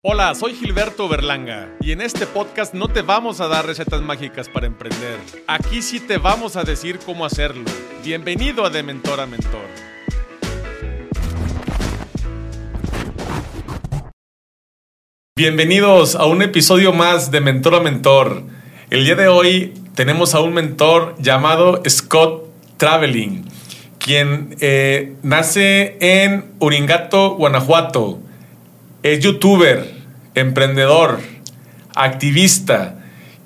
Hola, soy Gilberto Berlanga y en este podcast no te vamos a dar recetas mágicas para emprender. Aquí sí te vamos a decir cómo hacerlo. Bienvenido a De Mentor a Mentor. Bienvenidos a un episodio más de Mentor a Mentor. El día de hoy tenemos a un mentor llamado Scott Traveling, quien eh, nace en Uringato, Guanajuato. Es youtuber, emprendedor, activista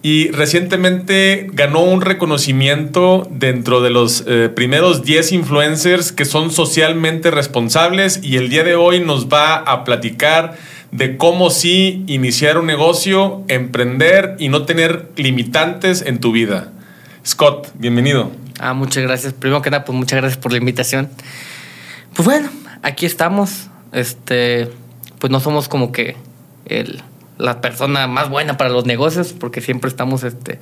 y recientemente ganó un reconocimiento dentro de los eh, primeros 10 influencers que son socialmente responsables y el día de hoy nos va a platicar de cómo sí iniciar un negocio, emprender y no tener limitantes en tu vida. Scott, bienvenido. Ah, muchas gracias. Primero que nada, pues muchas gracias por la invitación. Pues bueno, aquí estamos. Este, pues no somos como que el, la persona más buena para los negocios, porque siempre estamos este,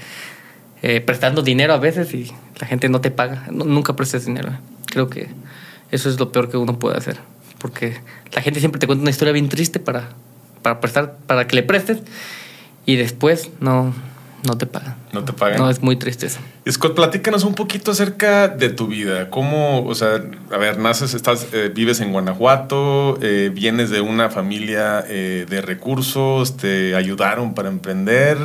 eh, prestando dinero a veces y la gente no te paga. Nunca prestes dinero. Creo que eso es lo peor que uno puede hacer, porque la gente siempre te cuenta una historia bien triste para, para prestar, para que le prestes y después no, no te pagan. No te pagan. No, es muy triste eso. Scott, platícanos un poquito acerca de tu vida. ¿Cómo, o sea, a ver, naces, estás, eh, vives en Guanajuato, eh, vienes de una familia eh, de recursos, te ayudaron para emprender?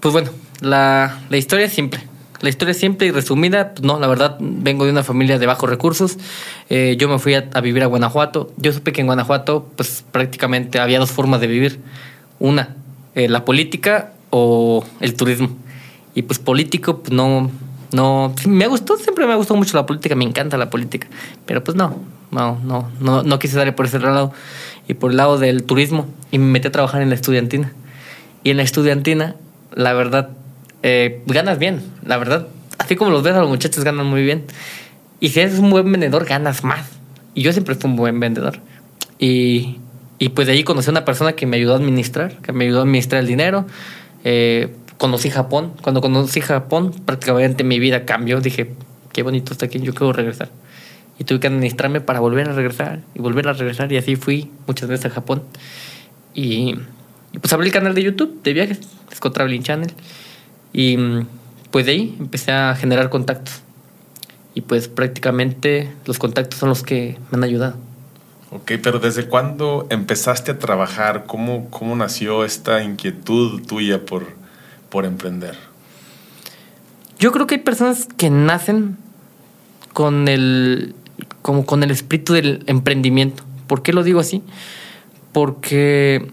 Pues bueno, la, la historia es simple. La historia es simple y resumida. Pues no, la verdad, vengo de una familia de bajos recursos. Eh, yo me fui a, a vivir a Guanajuato. Yo supe que en Guanajuato, pues prácticamente había dos formas de vivir. Una, eh, la política o el turismo. Y pues político, pues no, no, me gustó, siempre me gustó mucho la política, me encanta la política, pero pues no, no, no, no, no quise darle por ese lado y por el lado del turismo y me metí a trabajar en la estudiantina. Y en la estudiantina, la verdad, eh, ganas bien, la verdad, así como los ves a los muchachos ganan muy bien. Y si eres un buen vendedor, ganas más. Y yo siempre fui un buen vendedor. Y, y pues de ahí conocí a una persona que me ayudó a administrar, que me ayudó a administrar el dinero. Eh, conocí Japón. Cuando conocí Japón, prácticamente mi vida cambió. Dije, qué bonito está aquí, yo quiero regresar. Y tuve que administrarme para volver a regresar y volver a regresar. Y así fui muchas veces a Japón. Y, y pues abrí el canal de YouTube de viajes, Scott Traveling Channel. Y pues de ahí empecé a generar contactos. Y pues prácticamente los contactos son los que me han ayudado. Ok, pero ¿desde cuándo empezaste a trabajar? ¿Cómo, cómo nació esta inquietud tuya por, por emprender? Yo creo que hay personas que nacen con el, como con el espíritu del emprendimiento. ¿Por qué lo digo así? Porque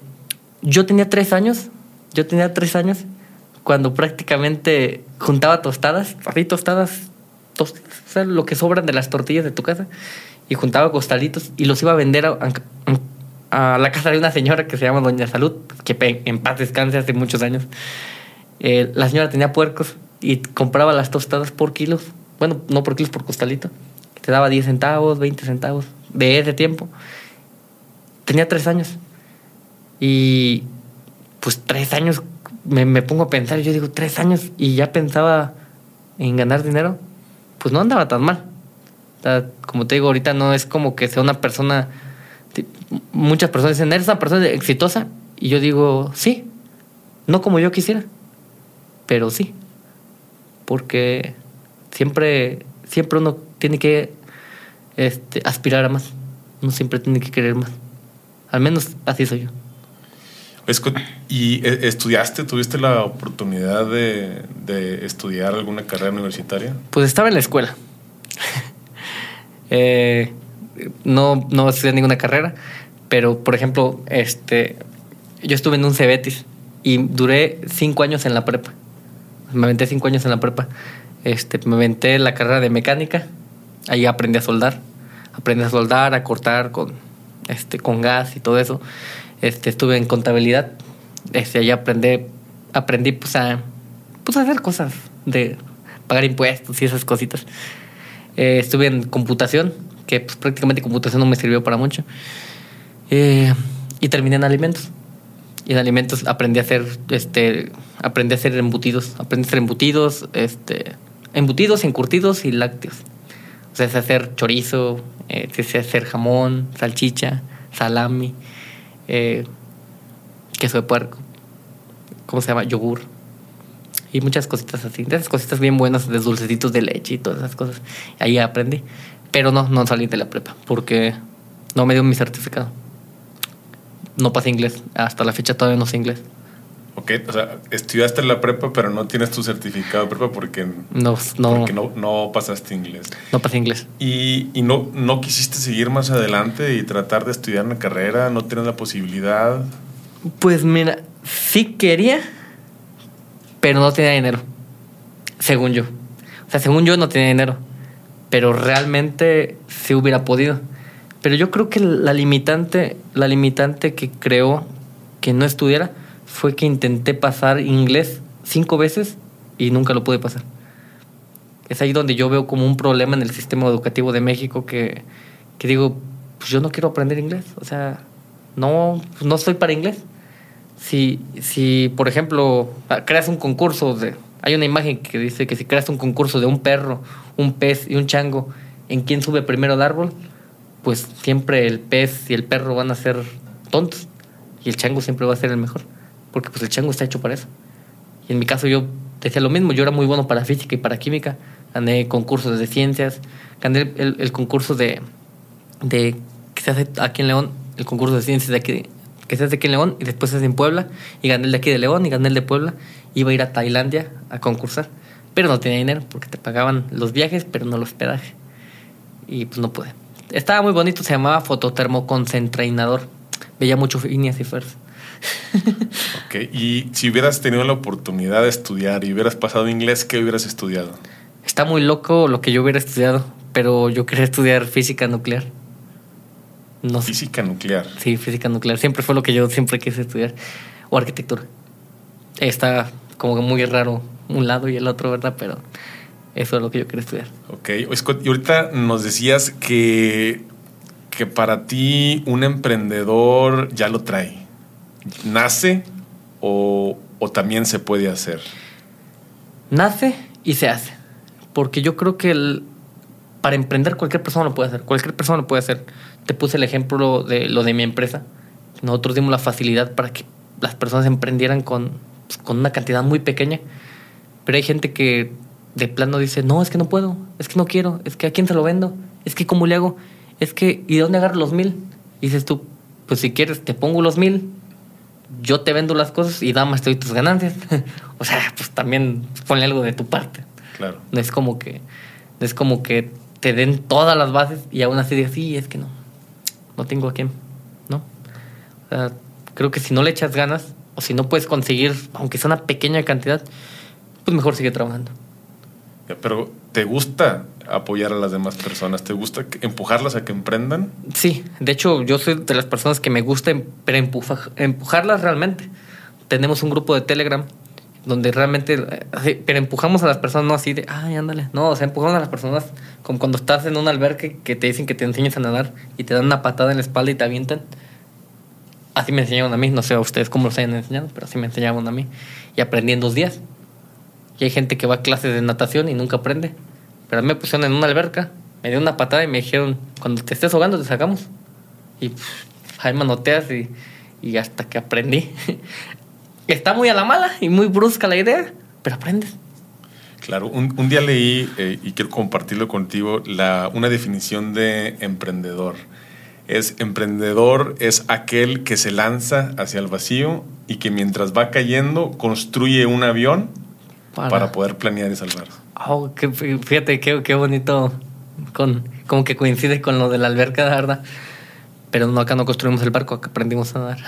yo tenía tres años, yo tenía tres años cuando prácticamente juntaba tostadas, así tostadas, tost- o sea, lo que sobran de las tortillas de tu casa, y juntaba costalitos y los iba a vender a, la casa de una señora que se llama Doña Salud, que en paz descanse hace muchos años. Eh, la señora tenía puercos y compraba las tostadas por kilos. Bueno, no por kilos, por costalito. Te daba 10 centavos, 20 centavos de ese tiempo. Tenía tres años. Y pues tres años me, me pongo a pensar, yo digo, tres años y ya pensaba en ganar dinero. Pues no andaba tan mal. Como te digo, ahorita no es como que sea una persona. Muchas personas dicen, eres una persona exitosa. Y yo digo, sí. No como yo quisiera pero sí. Porque siempre, siempre uno tiene que este, aspirar a más. Uno siempre tiene que querer más. Al menos así soy yo. ¿y eh, estudiaste, tuviste la oportunidad de, de estudiar alguna carrera universitaria? Pues estaba en la escuela. Eh, no, no estudié ninguna carrera, pero por ejemplo, este, yo estuve en un Cebetis y duré cinco años en la prepa. Me aventé cinco años en la prepa. Este, me aventé la carrera de mecánica. Ahí aprendí a soldar. Aprendí a soldar, a cortar con, este, con gas y todo eso. Este, estuve en contabilidad. Este, ahí aprendí, aprendí pues, a, pues, a hacer cosas de pagar impuestos y esas cositas. Eh, estuve en computación, que pues, prácticamente computación no me sirvió para mucho. Eh, y terminé en alimentos. Y en alimentos aprendí a hacer, este, aprendí a hacer embutidos. Aprendí a hacer embutidos, este, embutidos, encurtidos y lácteos. O sea, sé hacer chorizo, eh, sé hacer jamón, salchicha, salami, eh, queso de puerco, ¿cómo se llama? Yogur. Y muchas cositas así. De esas cositas bien buenas, de dulcecitos de leche y todas esas cosas. Ahí aprendí. Pero no, no salí de la prepa, porque no me dio mi certificado. No pasé inglés. Hasta la fecha todavía no sé inglés. Ok, o sea, estudiaste la prepa, pero no tienes tu certificado de prepa porque No, no, porque no, no pasaste inglés. no pasé inglés. ¿Y, y no, no quisiste seguir más adelante y tratar de estudiar una carrera? ¿No tienes la posibilidad? Pues mira, sí quería, pero no tenía dinero. Según yo. O sea, según yo no tenía dinero. Pero realmente sí hubiera podido. Pero yo creo que la limitante, la limitante que creó que no estudiara fue que intenté pasar inglés cinco veces y nunca lo pude pasar. Es ahí donde yo veo como un problema en el sistema educativo de México que, que digo, pues yo no quiero aprender inglés. O sea, no, pues no soy para inglés. Si, si, por ejemplo, creas un concurso de... Hay una imagen que dice que si creas un concurso de un perro, un pez y un chango, ¿en quién sube primero al árbol? Pues siempre el pez y el perro van a ser tontos y el chango siempre va a ser el mejor, porque pues el chango está hecho para eso. Y en mi caso yo decía lo mismo, yo era muy bueno para física y para química, gané concursos de ciencias, gané el, el concurso de, de que se hace aquí en León, el concurso de ciencias de aquí, que se hace aquí en León y después hace en Puebla, y gané el de aquí de León y gané el de Puebla, iba a ir a Tailandia a concursar, pero no tenía dinero porque te pagaban los viajes, pero no el hospedaje. Y pues no pude. Estaba muy bonito, se llamaba fototermoconcentrainador. Veía mucho Phineas y Ferb. Ok, y si hubieras tenido la oportunidad de estudiar y hubieras pasado inglés, ¿qué hubieras estudiado? Está muy loco lo que yo hubiera estudiado, pero yo quería estudiar física nuclear. No sé. Física nuclear. Sí, física nuclear. Siempre fue lo que yo siempre quise estudiar. O arquitectura. Está como muy raro un lado y el otro, ¿verdad? Pero eso es lo que yo quería estudiar. Ok, Scott, y ahorita nos decías que, que para ti un emprendedor ya lo trae. ¿Nace o, o también se puede hacer? Nace y se hace. Porque yo creo que el- para emprender cualquier persona lo puede hacer. Cualquier persona lo puede hacer. Te puse el ejemplo de lo de mi empresa. Nosotros dimos la facilidad para que las personas emprendieran con, pues, con una cantidad muy pequeña. Pero hay gente que de plano dice, no, es que no puedo, es que no quiero, es que a quién se lo vendo, es que cómo le hago, es que, ¿y de dónde agarro los mil? Y dices tú, pues si quieres, te pongo los mil, yo te vendo las cosas y nada más te doy tus ganancias. o sea, pues también ponle algo de tu parte. Claro. No es como que, no es como que te den todas las bases y aún así digas, sí, es que no, no tengo a quién, ¿no? O sea, creo que si no le echas ganas o si no puedes conseguir, aunque sea una pequeña cantidad, pues mejor sigue trabajando. Pero ¿te gusta apoyar a las demás personas? ¿Te gusta empujarlas a que emprendan? Sí, de hecho yo soy de las personas que me gusta em- empujarlas realmente. Tenemos un grupo de Telegram donde realmente, eh, pero empujamos a las personas no así de, ay, ándale, no, o sea, empujamos a las personas como cuando estás en un albergue que te dicen que te enseñes a nadar y te dan una patada en la espalda y te avientan. Así me enseñaron a mí, no sé a ustedes cómo los hayan enseñado, pero así me enseñaron a mí. Y aprendí en dos días. Y hay gente que va a clases de natación y nunca aprende. Pero a mí me pusieron en una alberca, me dio una patada y me dijeron, cuando te estés ahogando te sacamos. Y pff, ahí manoteas y, y hasta que aprendí. Está muy a la mala y muy brusca la idea, pero aprendes. Claro, un, un día leí eh, y quiero compartirlo contigo la, una definición de emprendedor. Es emprendedor es aquel que se lanza hacia el vacío y que mientras va cayendo construye un avión para, poder planear y salvarse. Oh, qué- fíjate qué, qué bonito, con, como que coincide con lo de la alberca, la verdad. Pero no, acá no construimos el barco, acá aprendimos a nadar.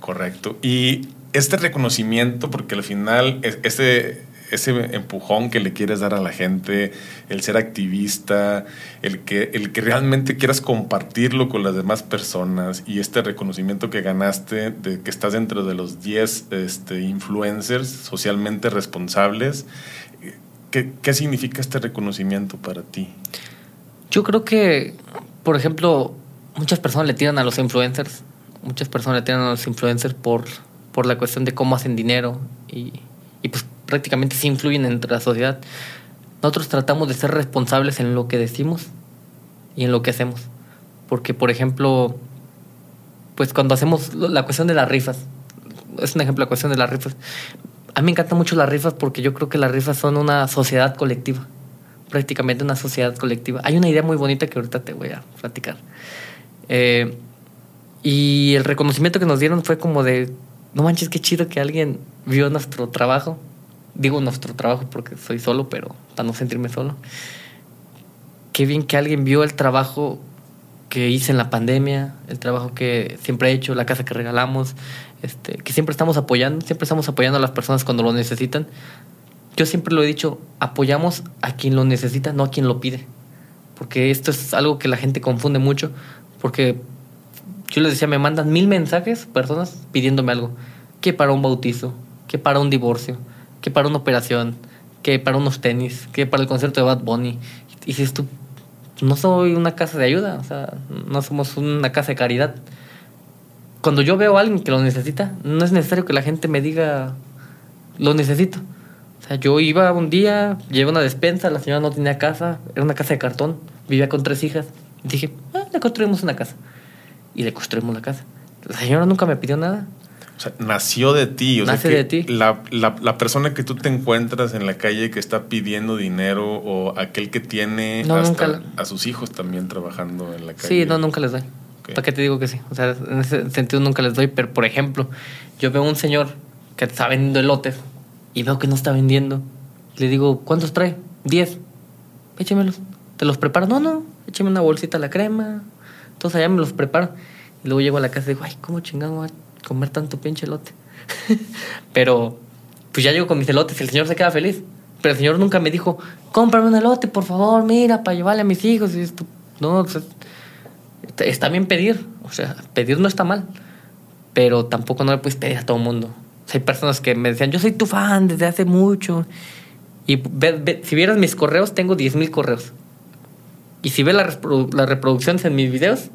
Correcto. Y este reconocimiento, porque al final es- ese, ese empujón que le quieres dar a la gente, el ser activista, el que, el que realmente quieras compartirlo con las demás personas y este reconocimiento que ganaste de que estás dentro de los 10 este, influencers socialmente responsables, ¿qué, ¿qué significa este reconocimiento para ti? Yo creo que, por ejemplo, muchas personas le tiran a los influencers. Muchas personas le tiran a los influencers por, por la cuestión de cómo hacen dinero y, y pues prácticamente sí influyen entre la sociedad. Nosotros tratamos de ser responsables en lo que decimos y en lo que hacemos. Porque, por ejemplo, pues cuando hacemos la cuestión de las rifas, es un ejemplo la cuestión de las rifas. A mí me encantan mucho las rifas porque yo creo que las rifas son una sociedad colectiva, prácticamente una sociedad colectiva. Hay una idea muy bonita que ahorita te voy a platicar. Eh, y el reconocimiento que nos dieron fue como de, no manches, qué chido que alguien vio nuestro trabajo. Digo nuestro trabajo porque soy solo, pero para no sentirme solo. Qué bien que alguien vio el trabajo que hice en la pandemia, el trabajo que siempre he hecho, la casa que regalamos, este, que siempre estamos apoyando, siempre estamos apoyando a las personas cuando lo necesitan. Yo siempre lo he dicho, apoyamos a quien lo necesita, no a quien lo pide. Porque esto es algo que la gente confunde mucho, porque yo les decía, me mandan mil mensajes, personas pidiéndome algo, que para un bautizo, que para un divorcio, que para una operación, que para unos tenis, que para el concierto de Bad Bunny. Y dices tú, no soy una casa de ayuda, o sea, no somos una casa de caridad. Cuando yo veo a alguien que lo necesita, no es necesario que la gente me diga, lo necesito. O sea, yo iba un día, llevé una despensa, la señora no tenía casa, era una casa de cartón, vivía con tres hijas. dije, ah, le construimos una casa. Y le construimos la casa. La señora nunca me pidió nada. O sea, nació de ti. O Nace sea, que de ti. La, la, la, persona que tú te encuentras en la calle que está pidiendo dinero o aquel que tiene No, hasta nunca a sus hijos también trabajando en la calle. Sí, no, nunca les doy. Ok. ¿Para qué te digo que sí? O sea, en ese sentido nunca les doy. Pero, por ejemplo, yo veo a un señor que está vendiendo elotes y veo que no está vendiendo. Le digo, ¿cuántos trae? Diez. Échemelos. ¿Te los preparo? No, no. Écheme una bolsita la crema. Entonces allá me los preparo. Y luego llego a la casa y digo, ay, ¿cómo chingado voy a comer tanto pinche elote? pero, pues ya llego con mis elotes y el señor se queda feliz. Pero el señor nunca me dijo, cómprame un elote, por favor, mira, para llevarle a mis hijos. Y esto, no, o sea, está- bien pedir. O sea, pedir no está mal. Pero tampoco no le puedes pedir a todo el mundo. O sea, hay personas que me decían, yo soy tu fan desde hace mucho. Y si vieras mis correos, tengo 10.000 correos. Y si ves las, reprodu- las reproducciones en mis videos,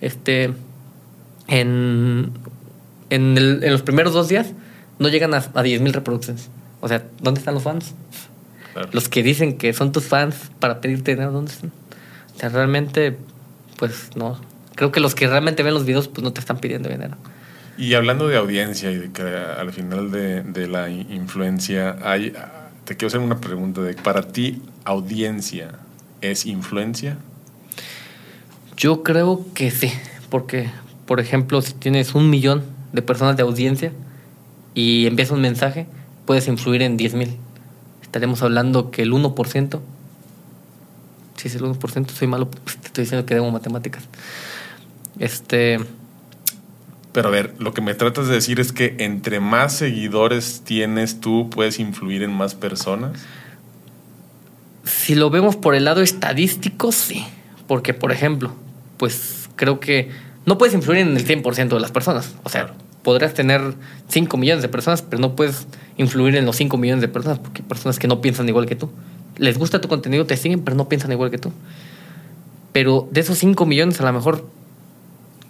este, en, en, el- en los primeros dos días no llegan a, a 10.000 reproducciones. O sea, ¿dónde están los fans? Claro. Los que dicen que son tus fans para pedirte dinero, ¿dónde están? O sea, realmente, pues no. Creo que los que realmente ven los videos, pues no te están pidiendo dinero. Y hablando de audiencia y de que al final de, de la in- influencia, hay, te quiero hacer una pregunta de, para ti, audiencia es influencia? Yo creo que sí, porque, por ejemplo, si tienes un millón de personas de audiencia y envías un mensaje, puedes influir en 10 mil. Estaremos hablando que el 1%, si es el 1%, soy malo, pues te estoy diciendo que debo matemáticas. Este, Pero a ver, lo que me tratas de decir es que entre más seguidores tienes tú, puedes influir en más personas. Si lo vemos por el lado estadístico, sí. Porque, por ejemplo, pues creo que no puedes influir en el 100% de las personas. O sea, podrás tener 5 millones de personas, pero no puedes influir en los 5 millones de personas porque hay personas que no piensan igual que tú. Les gusta tu contenido, te siguen, pero no piensan igual que tú. Pero de esos 5 millones, a lo mejor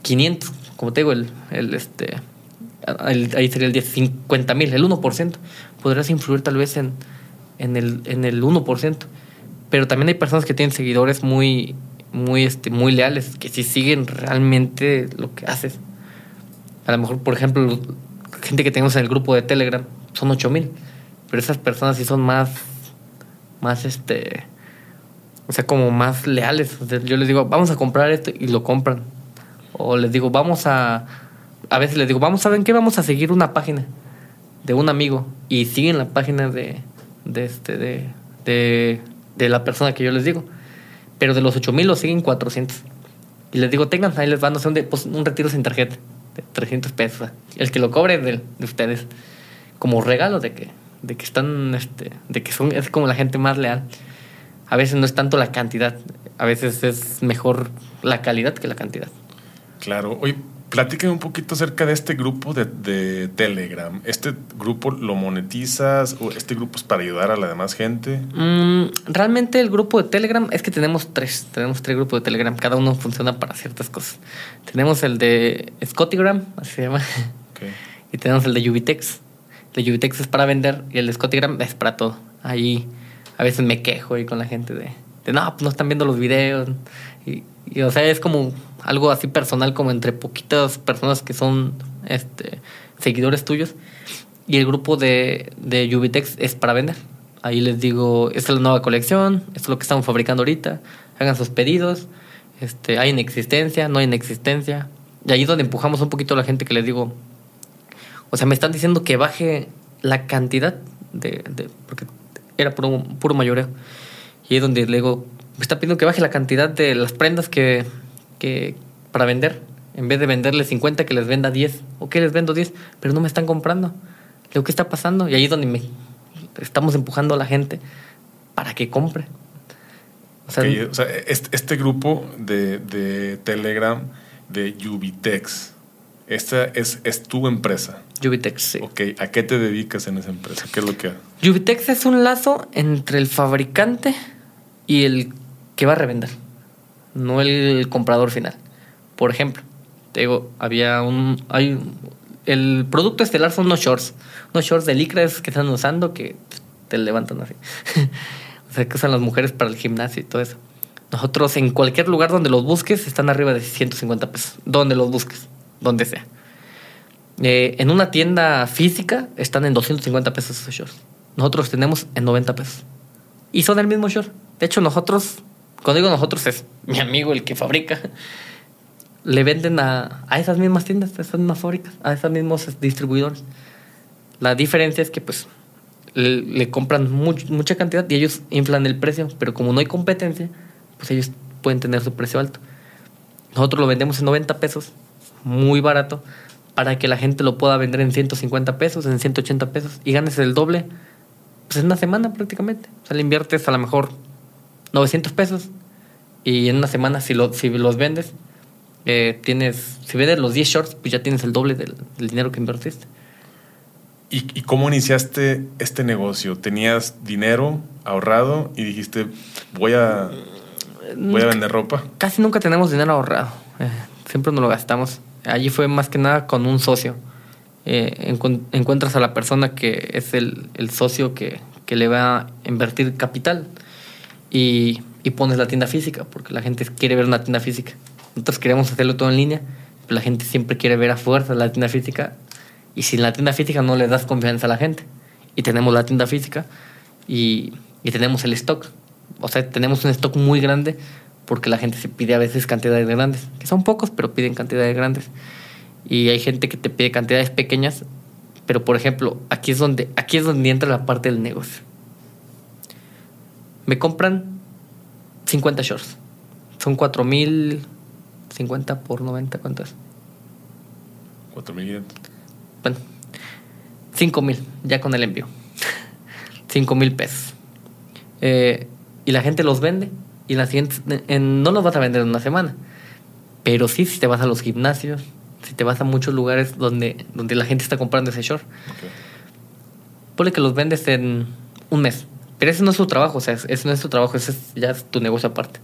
500, como te digo, el, el, este, el- ahí sería el 10, 50 mil, el 1%. Podrás influir tal vez en, en, el, en el 1%. Pero también hay personas que tienen seguidores muy, muy, este, muy leales, que sí siguen realmente lo que haces. A lo mejor, por ejemplo, gente que tenemos en el grupo de Telegram son 8 mil. Pero esas personas sí son más, más este, o sea, como más leales. Yo les digo, vamos a comprar esto y lo compran. O les digo, vamos a, a veces les digo, vamos, ¿saben qué? Vamos a seguir una página de un amigo y siguen la página de, de este, de, de, de la persona que yo les digo. Pero de los 8000 lo siguen 400. Y les digo, tengan, ahí les van a hacer un, un retiro sin tarjeta de 300 pesos. El que lo cobre de, de ustedes. Como regalo de que, de que están, este, de que son, es como la gente más leal. A veces no es tanto la cantidad, a veces es mejor la calidad que la cantidad. Claro. Oye, platícame un poquito acerca de este grupo de, de Telegram. ¿Este grupo lo monetizas o este grupo es para ayudar a la demás gente? Mm, realmente el grupo de Telegram es que tenemos tres, tenemos tres grupos de Telegram, cada uno funciona para ciertas cosas. Tenemos el de Scottygram, así se llama, y tenemos el de Ubitex. El de Ubitex es para vender y el de Scottygram es para todo. Ahí a veces me quejo ahí con la gente de, de no, pues no están viendo los videos. Y, y, o sea, es como algo así personal como entre poquitas personas que son este, seguidores tuyos. Y el grupo de, de Ubitex es para vender. Ahí les digo, esta es la nueva colección, esto es lo que estamos fabricando ahorita, hagan sus pedidos, este, hay en existencia, no hay en existencia. Y ahí es donde empujamos un poquito a la gente que les digo, o sea, me están diciendo que baje la cantidad de, porque era puro, puro mayoreo. Y es donde le digo, me está pidiendo que baje la cantidad de las prendas que, que para vender. En vez de venderle 50, que les venda 10. O que les vendo 10, pero no me están comprando. Digo, ¿qué está pasando? Y ahí es donde me estamos empujando a la gente para que compre. O sea, este, este, grupo de, de, Telegram de Ubitex, esta es, es tu empresa. Ubitex, sí. Ok, ¿a qué te dedicas en esa empresa? ¿Qué es lo que Ubitex es un lazo entre el fabricante y el que va a revender, no el comprador final. Por ejemplo, te digo, había un. Hay, el producto estelar son unos shorts. Unos shorts de licra que están usando que te levantan así. o sea, que usan las mujeres para el gimnasio y todo eso. Nosotros en cualquier lugar donde los busques están arriba de 150 pesos. Donde los busques, donde sea. Eh, en una tienda física están en 250 pesos esos shorts. Nosotros tenemos en 90 pesos. Y son el mismo short. De hecho, nosotros, cuando digo nosotros es mi amigo el que fabrica, le venden a, a esas mismas tiendas, a esas mismas fábricas, a esos mismos distribuidores. La diferencia es que pues le, compran mucha cantidad y ellos inflan el precio, pero como no hay competencia, pues ellos pueden tener su precio alto. Nosotros lo vendemos en 90 pesos, muy barato, para que la gente lo pueda vender en 150 pesos, en 180 pesos y ganes el doble, pues en una semana prácticamente. O sea, le inviertes a lo mejor 900 pesos y en una semana si, lo, si los vendes, eh, tienes, si vendes los 10 shorts, pues ya tienes el doble del, dinero que invertiste. ¿Y, cómo iniciaste este negocio? ¿Tenías dinero ahorrado y dijiste, voy a, voy a vender ropa? Casi nunca tenemos dinero ahorrado. Eh, siempre nos lo gastamos. Allí fue más que nada con un socio. Eh, encuentras a la persona que es el, el socio que, que, le va a invertir capital y, y pones la tienda física, porque la gente quiere ver una tienda física. Nosotros queremos hacerlo todo en línea, pero la gente siempre quiere ver a fuerza la tienda física. Y sin la tienda física no le das confianza a la gente. Y tenemos la tienda física y, y tenemos el stock. O sea, tenemos un stock muy grande porque la gente se pide a veces cantidades grandes, que son pocos, pero piden cantidades grandes. Y hay gente que te pide cantidades pequeñas, pero por ejemplo, aquí es donde, aquí es donde entra la parte del negocio. Me compran 50 shorts. Son 4 mil 50 por 90, ¿cuánto es? 4.500. Bueno, 5 mil, ya con el envío. 5 mil pesos. Eh, y la gente los vende. Y la siguiente, no los vas a vender en una semana. Pero sí, si te vas a los gimnasios, si te vas a muchos lugares donde, donde la gente está comprando ese short. Okay. Ponle que los vendes en un mes. Pero ese no es tu trabajo, o sea, ese no es tu trabajo, ese es ya tu negocio aparte.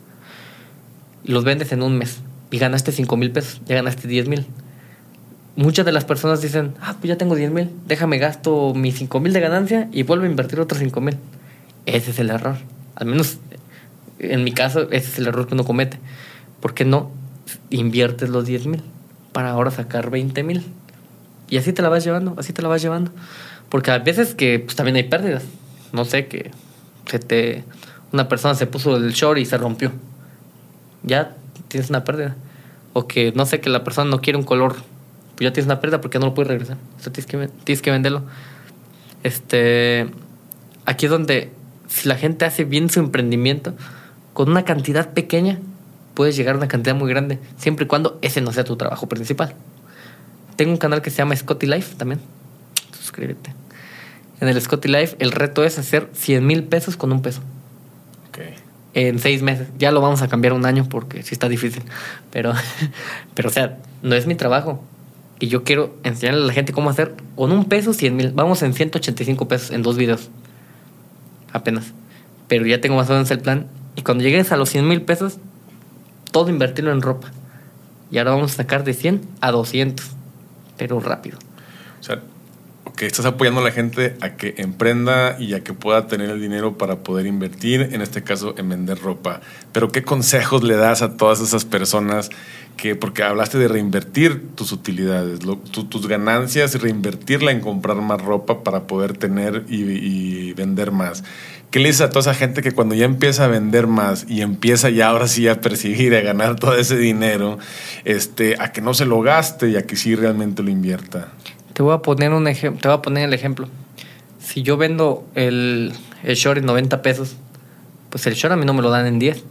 Los vendes en un mes y ganaste 5 mil pesos, ya ganaste 10 mil. Muchas de las personas dicen, ah, pues ya tengo 10 mil, déjame gasto mis 5 mil de ganancia y vuelvo a invertir otros 5 mil. Ese es el error. Al menos en mi caso, ese es el error que uno comete. ¿Por qué no inviertes los 10 mil para ahora sacar 20 mil? Y así te la vas llevando, así te la vas llevando. Porque a veces que pues, también hay pérdidas. No sé, que se te, una persona se puso el short y se rompió. Ya tienes una pérdida. O que no sé, que la persona no quiere un color, pues ya tienes una pérdida porque no lo puedes regresar. O tienes que, tienes que venderlo. Este, aquí es donde si la gente hace bien su emprendimiento, con una cantidad pequeña, puedes llegar a una cantidad muy grande, siempre y cuando ese no sea tu trabajo principal. Tengo un canal que se llama Scotty Life también. Suscríbete. En el Scotty Life, el reto es hacer 100 mil pesos con un peso en seis meses. Ya lo vamos a cambiar un año porque sí está difícil. Pero, pero o sea, no es mi trabajo. Y yo quiero enseñarle a la gente cómo hacer con un peso 100 mil. Vamos en 185 pesos en dos videos. Apenas. Pero ya tengo más o menos el plan. Y cuando llegues a los 100 mil pesos, todo invertirlo en ropa. Y ahora vamos a sacar de 100 a 200. Pero rápido. O sea, que estás apoyando a la gente a que emprenda y a que pueda tener el dinero para poder invertir, en este caso en vender ropa. Pero ¿qué consejos le das a todas esas personas que, porque hablaste de reinvertir tus utilidades, tus ganancias reinvertirla en comprar más ropa para poder tener y, y, vender más? ¿Qué le dices a toda esa gente que cuando ya empieza a vender más y empieza ya ahora sí a percibir, a ganar todo ese dinero, este, a que no se lo gaste y a que sí realmente lo invierta? Te voy a poner un te voy a poner el ejemplo. Si yo vendo el, el short en 90 pesos, pues el short a mí no me lo dan en 10.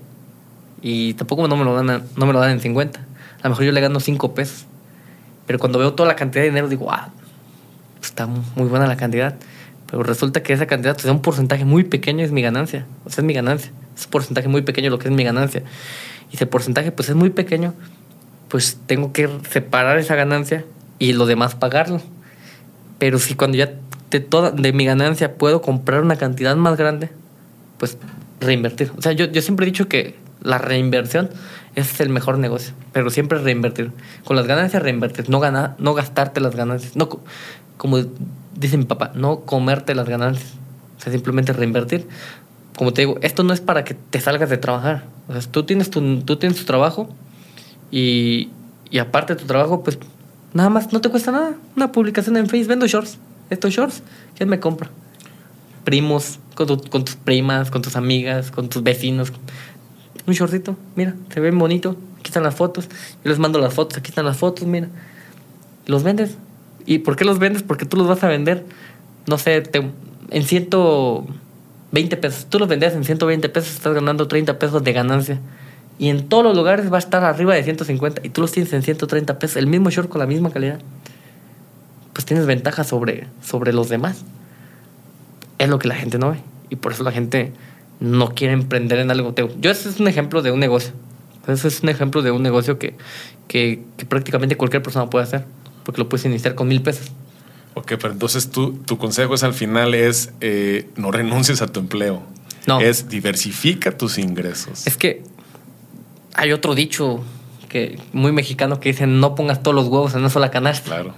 Y tampoco no me lo dan, no me lo dan en 50. A lo mejor yo le gano 5 pesos. Pero cuando veo toda la cantidad de dinero digo, ah, está muy buena la cantidad. Pero resulta que esa cantidad, pues, es un porcentaje muy pequeño, es mi ganancia. O sea, es mi ganancia. Es un porcentaje muy pequeño lo que es mi ganancia. Y ese porcentaje, pues es muy pequeño, pues tengo que separar esa ganancia y lo demás pagarlo. Pero si cuando ya de, toda, de mi ganancia puedo comprar una cantidad más grande, pues reinvertir. O sea, yo, yo siempre he dicho que la reinversión es el mejor negocio, pero siempre reinvertir. Con las ganancias reinvertir, no, ganar, no gastarte las ganancias. No, como dice mi papá, no comerte las ganancias. O sea, simplemente reinvertir. Como te digo, esto no es para que te salgas de trabajar. O sea, tú tienes tu, tú tienes tu trabajo y, y aparte de tu trabajo, pues Nada más, no te cuesta nada. Una publicación en Facebook, vendo shorts. Estos shorts, ¿quién me compra? Primos, con, tus primas, con tus amigas, con tus vecinos. Un shortito, mira, se ve bonito. Aquí están las fotos. Yo les mando las fotos, aquí están las fotos, mira. Los vendes. ¿Y por qué los vendes? Porque tú los vas a vender, no sé, te, en 120 pesos. Tú los vendes en 120 pesos, estás ganando 30 pesos de ganancia. Y en todos los lugares va a estar arriba de 150 y tú los tienes en 130 pesos, el mismo short con la misma calidad. Pues tienes ventaja sobre, sobre los demás. Es lo que la gente no ve. Y por eso la gente no quiere emprender en algo. Yo ese es un ejemplo de un negocio. Ese es un ejemplo de un negocio que, que, prácticamente cualquier persona puede hacer. Porque lo puedes iniciar con mil pesos. Ok, pero entonces tú, tu consejo es al final es eh, no renuncies a tu empleo. No. Es diversifica tus ingresos. Es que hay otro dicho que muy mexicano que dice no pongas todos los huevos en una sola canasta. Claro.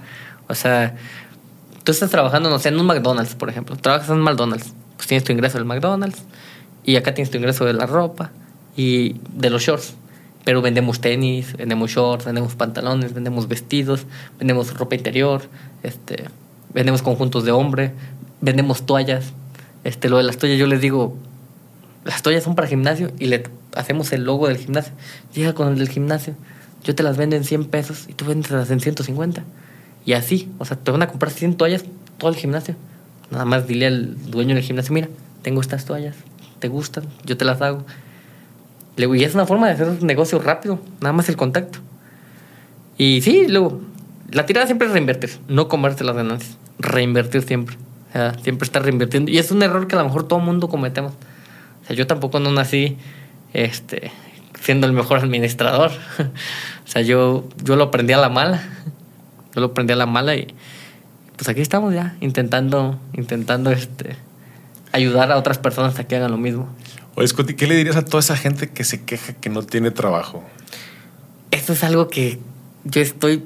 O sea, tú estás trabajando, no sé, en un McDonald's, por ejemplo. Trabajas en un McDonald's, pues tienes tu ingreso del McDonald's y acá tienes tu ingreso de la ropa y de los shorts. Pero vendemos tenis, vendemos shorts, vendemos pantalones, vendemos vestidos, vendemos ropa interior, este, vendemos conjuntos de hombre, vendemos toallas. Este, lo de las toallas yo les digo, las toallas son para gimnasio y le hacemos el logo del gimnasio. Llega con el del gimnasio, yo te las vendo en 100 pesos y tú vendes las en 150. Y así, o sea, te van a comprar 100 toallas todo el gimnasio. Nada más dile al dueño del gimnasio, mira, tengo estas toallas, ¿te gustan? Yo te las hago. y es una forma de hacer un negocio rápido, nada más el contacto. Y sí, luego, la tirada siempre es reinvertir, no comerte las ganancias, reinvertir siempre. Siempre estar reinvirtiendo. Y es un error que a lo mejor todo mundo cometemos. O sea, yo tampoco no nací este, siendo el mejor administrador. o sea, yo, yo lo aprendí a la mala. Yo lo aprendí a la mala y pues aquí estamos ya, intentando, intentando este, ayudar a otras personas a que hagan lo mismo. Oye, Scotty, ¿qué le dirías a toda esa gente que se queja que no tiene trabajo? Esto es algo que yo estoy.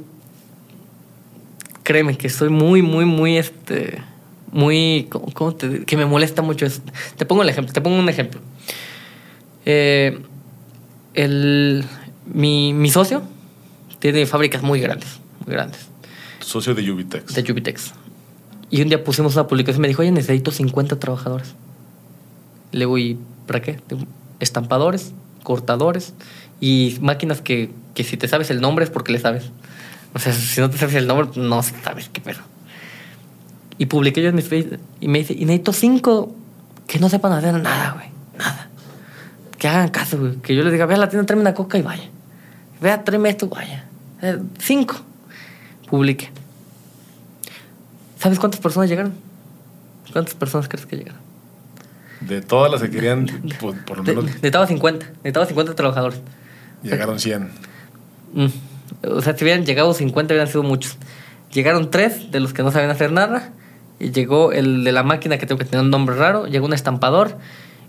Créeme que estoy muy, muy, muy este muy, ¿cómo te, que me molesta mucho. Te pongo el ejemplo, te pongo un ejemplo. Eh, el, mi, mi, socio tiene fábricas muy grandes, muy grandes. Socio de Ubitex. De Ubitex. Y un día pusimos una publicación y me dijo, oye, necesito 50 trabajadores. Le voy, ¿para qué? Estampadores, cortadores y máquinas que, que si te sabes el nombre es porque le sabes. O sea, si no te sabes el nombre, no sabes qué pedo. Y publiqué yo en mi Facebook y me dice, y necesito cinco que no sepan hacer nada, güey. Nada. Que hagan caso, güey. Que yo les diga, ve a la tienda, tráeme una coca y vaya. Vea, tráeme esto, vaya. Eh, cinco. Publiqué. ¿Sabes cuántas personas llegaron? ¿Cuántas personas crees que llegaron? De todas las que querían, por, lo menos. Necesitaba 50. Necesitaba 50 trabajadores. Llegaron 100. Mm. O sea, si hubieran llegado 50, hubieran sido muchos. Llegaron tres de los que no sabían hacer nada y llegó el de la máquina que tengo que tener un nombre raro, llegó un estampador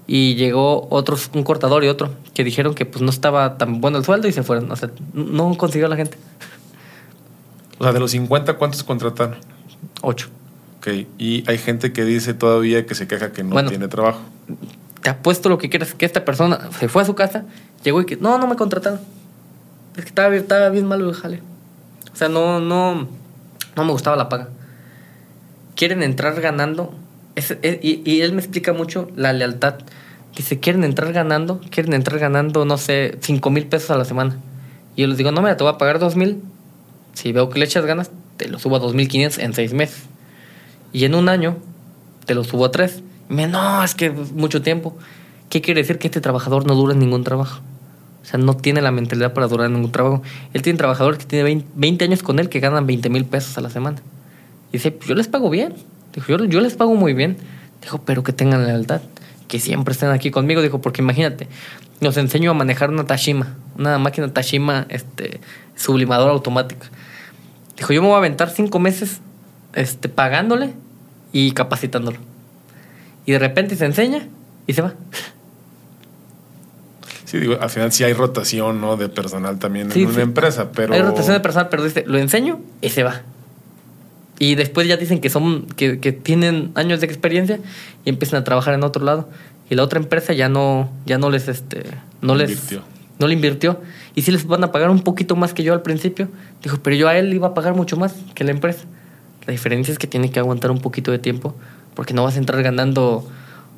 y llegó otros, un cortador y otro, que dijeron que pues no estaba tan bueno el sueldo y se fueron. O sea, no consiguió la gente. O sea, de los 50, ¿cuántos contrataron? Ocho. Ok, y hay gente que dice todavía que se queja que no Bueno. tiene trabajo. Te apuesto lo que quieras que esta persona se fue a su casa, llegó y que no, no me contrataron. Es que estaba, bien- estaba bien malo el jale. O sea, no, no, no me gustaba la paga. Quieren entrar ganando. y, él me explica mucho la lealtad. Dice, quieren entrar ganando, quieren entrar ganando, no sé, 5 mil pesos a la semana. Y yo les digo, no, mira, te voy a pagar 2 mil. Si veo que le echas ganas, te lo subo a 2.500 en 6 meses. Y en un año te lo subo a 3. Me no, es que es mucho tiempo. ¿Qué quiere decir que este trabajador no dura ningún trabajo? O sea, no tiene la mentalidad para durar ningún trabajo. Él tiene trabajadores que tienen 20, 20 años con él que ganan 20 mil pesos a la semana. Y dice, "Pues yo les pago bien. Dijo, yo, yo les pago muy bien. Dijo, pero que tengan lealtad. Que siempre estén aquí conmigo. Dijo, porque imagínate, nos enseño a manejar una Tashima, una máquina Tashima este, sublimadora automática. Dijo, yo me voy a aventar cinco meses este, pagándole y capacitándolo. Y de repente se enseña y se va. Sí, digo, al final sí hay rotación, ¿no? De personal también Sí, en una sí. empresa, pero... Hay rotación de personal, pero dice, lo enseño y se va. Y después ya dicen que son, que, que tienen años de experiencia y empiezan a trabajar en otro lado. Y la otra empresa ya no, ya no les, este, no les, Invirtió. no le invirtió. Y sí les van a pagar un poquito más que yo al principio. Dijo, pero yo a él iba a pagar mucho más que la empresa. La diferencia es que tiene que aguantar un poquito de tiempo porque no vas a entrar ganando,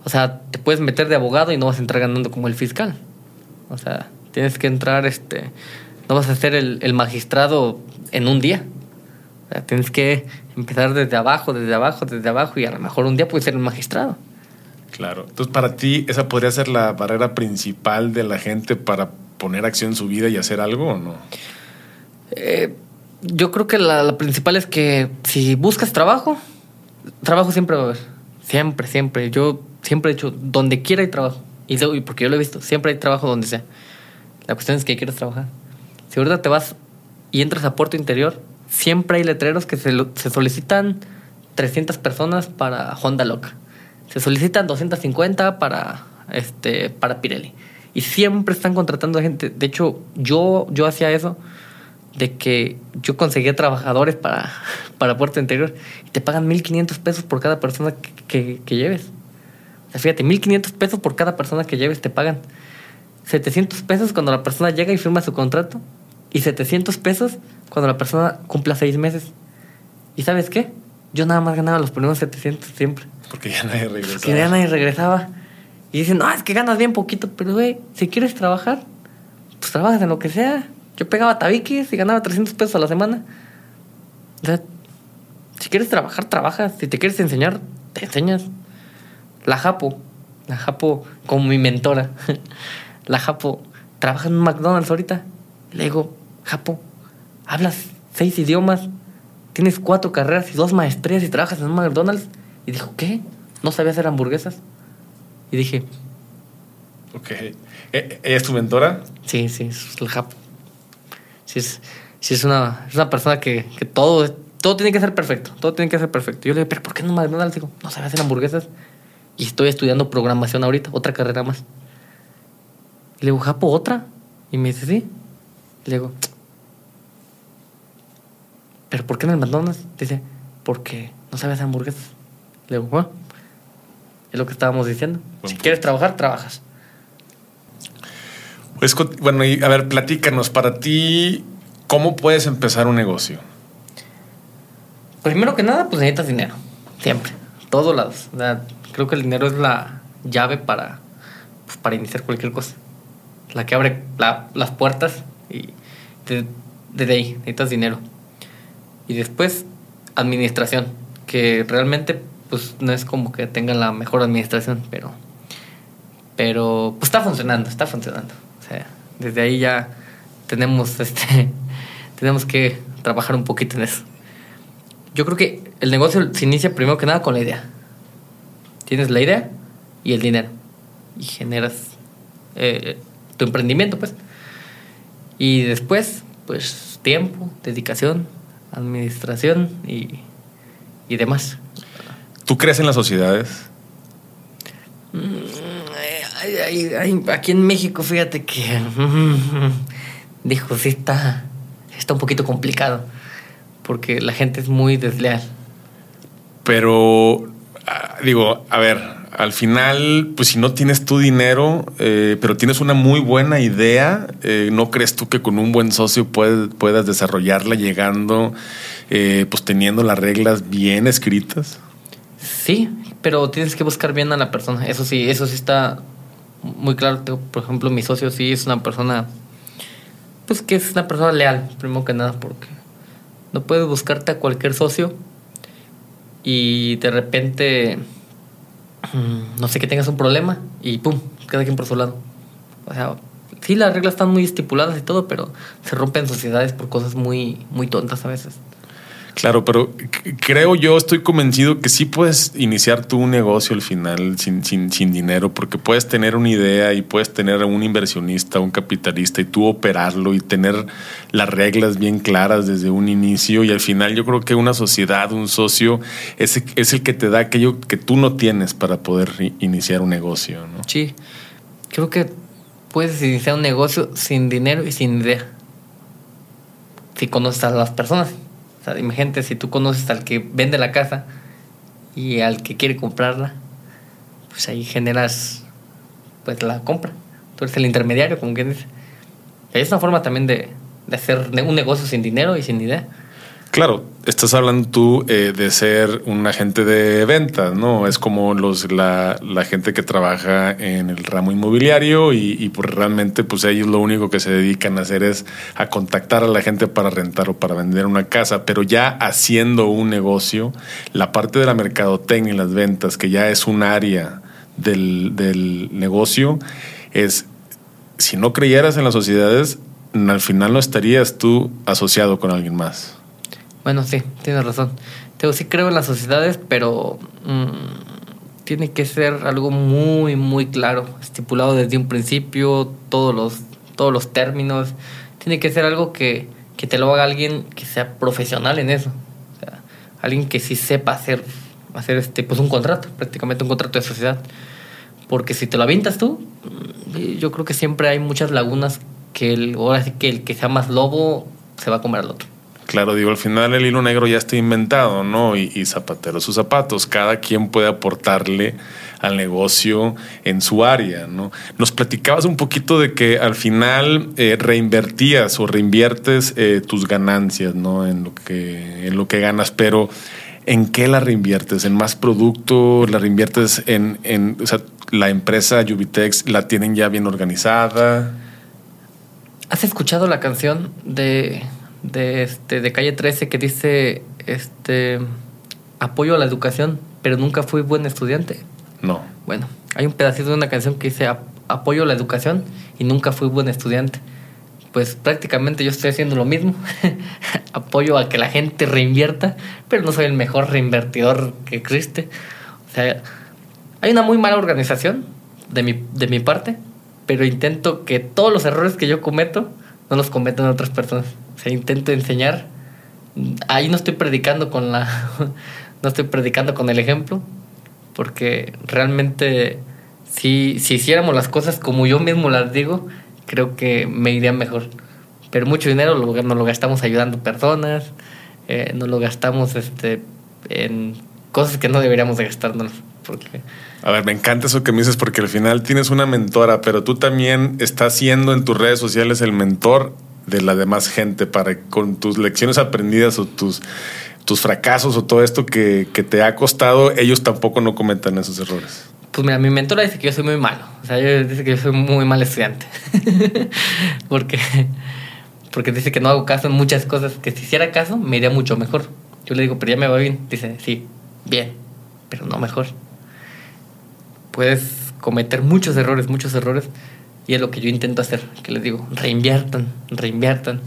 o sea, te puedes meter de abogado y no vas a entrar ganando como el fiscal. O sea, tienes que entrar, este, no vas a ser el, el magistrado en un día. O sea, tienes que empezar desde abajo, desde abajo, desde abajo y a lo mejor un día puedes ser el magistrado. Claro. Entonces, para ti, ¿esa podría ser la barrera principal de la gente para poner acción en su vida y hacer algo o no? Eh, yo creo que la, la principal es que si buscas trabajo, trabajo siempre va a haber. Siempre, siempre. Yo siempre he dicho, donde quiera hay trabajo. Y porque yo lo he visto, siempre hay trabajo donde sea. La cuestión es que quieres trabajar. Si ahorita te vas y entras a Puerto Interior, siempre hay letreros que se, se solicitan 300 personas para Honda Loca. Se solicitan 250 para, este, para Pirelli. Y siempre están contratando gente. De hecho, yo, yo hacía eso de que yo conseguía trabajadores para, para Puerto Interior y te pagan 1.500 pesos por cada persona que, que- que lleves. O sea, fíjate, 1.500 pesos por cada persona que lleves te pagan. 700 pesos cuando la persona llega y firma su contrato y 700 pesos cuando la persona cumpla seis meses. ¿Y sabes qué? Yo nada más ganaba los primeros 700 siempre. Porque ya nadie regresa. Que ya nadie regresaba. Y dicen, no, es que ganas bien poquito, pero güey, si quieres trabajar, pues trabajas en lo que sea. Yo pegaba tabiques y ganaba 300 pesos a la semana. O sea, si quieres trabajar, trabajas. Si te quieres enseñar, te enseñas. La Japo, la Japo como mi mentora. La Japo trabaja en McDonald's ahorita. Le digo, Japo, hablas seis idiomas, tienes cuatro carreras y dos maestrías y trabajas en un McDonald's. Y dijo, ¿qué? ¿No sabía hacer hamburguesas? Y dije, Ok. ¿E- ¿Ella es tu mentora? sí, sí, es el Japo. Sí, es, sí es, una, es una persona que, que todo, todo tiene que ser perfecto. Todo tiene que ser perfecto. Yo le digo, ¿pero por qué no McDonald's? Digo, no sabía hacer hamburguesas. Y estoy estudiando programación ahorita, otra carrera más. Y le digo, ¿Japo otra? Y me dice, sí. Y le digo, ¿pero por qué en el McDonald's? Dice, porque no sabes hamburguesas. Le digo, bueno, es lo que estábamos diciendo. Buen si punto. quieres trabajar, trabajas. Pues, bueno, y a ver, platícanos, para ti, ¿cómo puedes empezar un negocio? Primero que nada, pues necesitas dinero. Siempre. Todos lados. O sea, creo que el dinero es la llave para, pues, para iniciar cualquier cosa. La que abre la- las puertas y de- desde ahí necesitas dinero. Y después, administración. Que realmente, pues no es como que tengan la mejor administración, pero. Pero, pues está funcionando, está funcionando. O sea, desde ahí ya tenemos este. tenemos que trabajar un poquito en eso. Yo creo que el negocio se inicia primero que nada con la idea. Tienes la idea y el dinero. Y generas eh, tu emprendimiento, pues. Y después, pues, tiempo, dedicación, administración y, y demás. ¿Tú crees en las sociedades? Ay, ay, aquí en México, fíjate que. Dijo, sí está. Está un poquito complicado. Porque la gente es muy desleal. pero ah, digo, a ver, al final, pues si no tienes tu dinero, eh, pero tienes una muy buena idea, eh, ¿no crees tú que con un buen socio puedas desarrollarla llegando, eh, pues teniendo las reglas bien escritas? Sí, pero tienes que buscar bien a la persona. Eso sí, eso sí está muy claro. Por ejemplo, mi socio sí es una persona, pues que es una persona leal, primero que nada, porque no puedes buscarte a cualquier socio y de repente, no sé, que tengas un problema y pum, cada quien por su lado. O sea, sí, las reglas están muy estipuladas y todo, pero se rompen sociedades por cosas muy, muy tontas a veces. Claro, pero creo yo, estoy convencido que sí puedes iniciar tú un negocio al final sin, sin, sin, dinero, porque puedes tener una idea y puedes tener un inversionista, un capitalista y tú operarlo y tener las reglas bien claras desde un inicio. Y al final yo creo que una sociedad, un socio, es, es el que te da aquello que tú no tienes para poder iniciar un negocio. ¿no? Sí, creo que puedes iniciar un negocio sin dinero y sin idea. Si conoces a las personas o sea, imagínate si tú conoces al que vende la casa y al que quiere comprarla, pues ahí generas pues la compra. Tú eres el intermediario, como quien dice. Es una forma también de, de hacer un negocio sin dinero y sin idea. Claro, estás hablando tú eh, de ser un agente de ventas, ¿no? Es como los, la, gente que trabaja en el ramo inmobiliario y, y, pues realmente pues ellos lo único que se dedican a hacer es a contactar a la gente para rentar o para vender una casa, pero ya haciendo un negocio, la parte de la mercadotecnia y las ventas, que ya es un área del, del negocio, es, si no creyeras en las sociedades, al final no estarías tú asociado con alguien más. Bueno, sí, tienes razón. sí creo en las sociedades, pero mm, tiene que ser algo muy, muy claro, estipulado desde un principio, todos los, todos los términos. Tiene que ser algo que, que te lo haga alguien que sea profesional en eso. Alguien que sí sepa hacer, hacer este, pues un contrato, prácticamente un contrato de sociedad. Porque si te lo avientas tú, mm, yo creo que siempre hay muchas lagunas que el, ahora sí que el que sea más lobo se va a comer al otro. Claro, digo, al final el hilo negro ya está inventado, ¿no? Y, zapatero sus zapatos. Cada quien puede aportarle al negocio en su área, ¿no? Nos platicabas un poquito de que al final eh, reinvertías o reinviertes eh, tus ganancias, ¿no? En lo que, en lo que ganas, pero ¿en qué la reinviertes? ¿En más producto? ¿La reinviertes en, en o sea, la empresa Yubitex la tienen ya bien organizada? ¿Has escuchado la canción de de, este, de calle 13 que dice este apoyo a la educación, pero nunca fui buen estudiante. No. Bueno, hay un pedacito de una canción que dice apoyo a la educación y nunca fui buen estudiante. Pues prácticamente yo estoy haciendo lo mismo. apoyo a que la gente reinvierta, pero no soy el mejor reinvertidor que existe. O sea, hay una muy mala organización de mi, de mi parte, pero intento que todos los errores que yo cometo no los cometan otras personas. O sea, intento enseñar. Ahí no estoy predicando con la. no estoy predicando con el ejemplo. Porque realmente, si, si hiciéramos las cosas como yo mismo las digo, creo que me iría mejor. Pero mucho dinero lo, nos lo gastamos ayudando personas, eh, nos lo gastamos este, en cosas que no deberíamos de gastárnoslo. Porque... A ver, me encanta eso que me dices porque al final tienes una mentora, pero tú también estás siendo en tus redes sociales el mentor de la demás gente para con tus lecciones aprendidas o tus, tus fracasos o todo esto que, te ha costado, ellos tampoco no cometan esos errores. Pues mira, mi mentora dice que yo soy muy malo. O sea, dice que yo soy muy mal estudiante. porque, porque dice que no hago caso en muchas cosas. Que si hiciera caso, me iría mucho mejor. Yo le digo, pero ya me va bien. Dice, sí, bien, pero no mejor. Puedes cometer muchos errores, muchos errores y es lo que yo intento hacer, que les digo, reinviertan, reinviertan.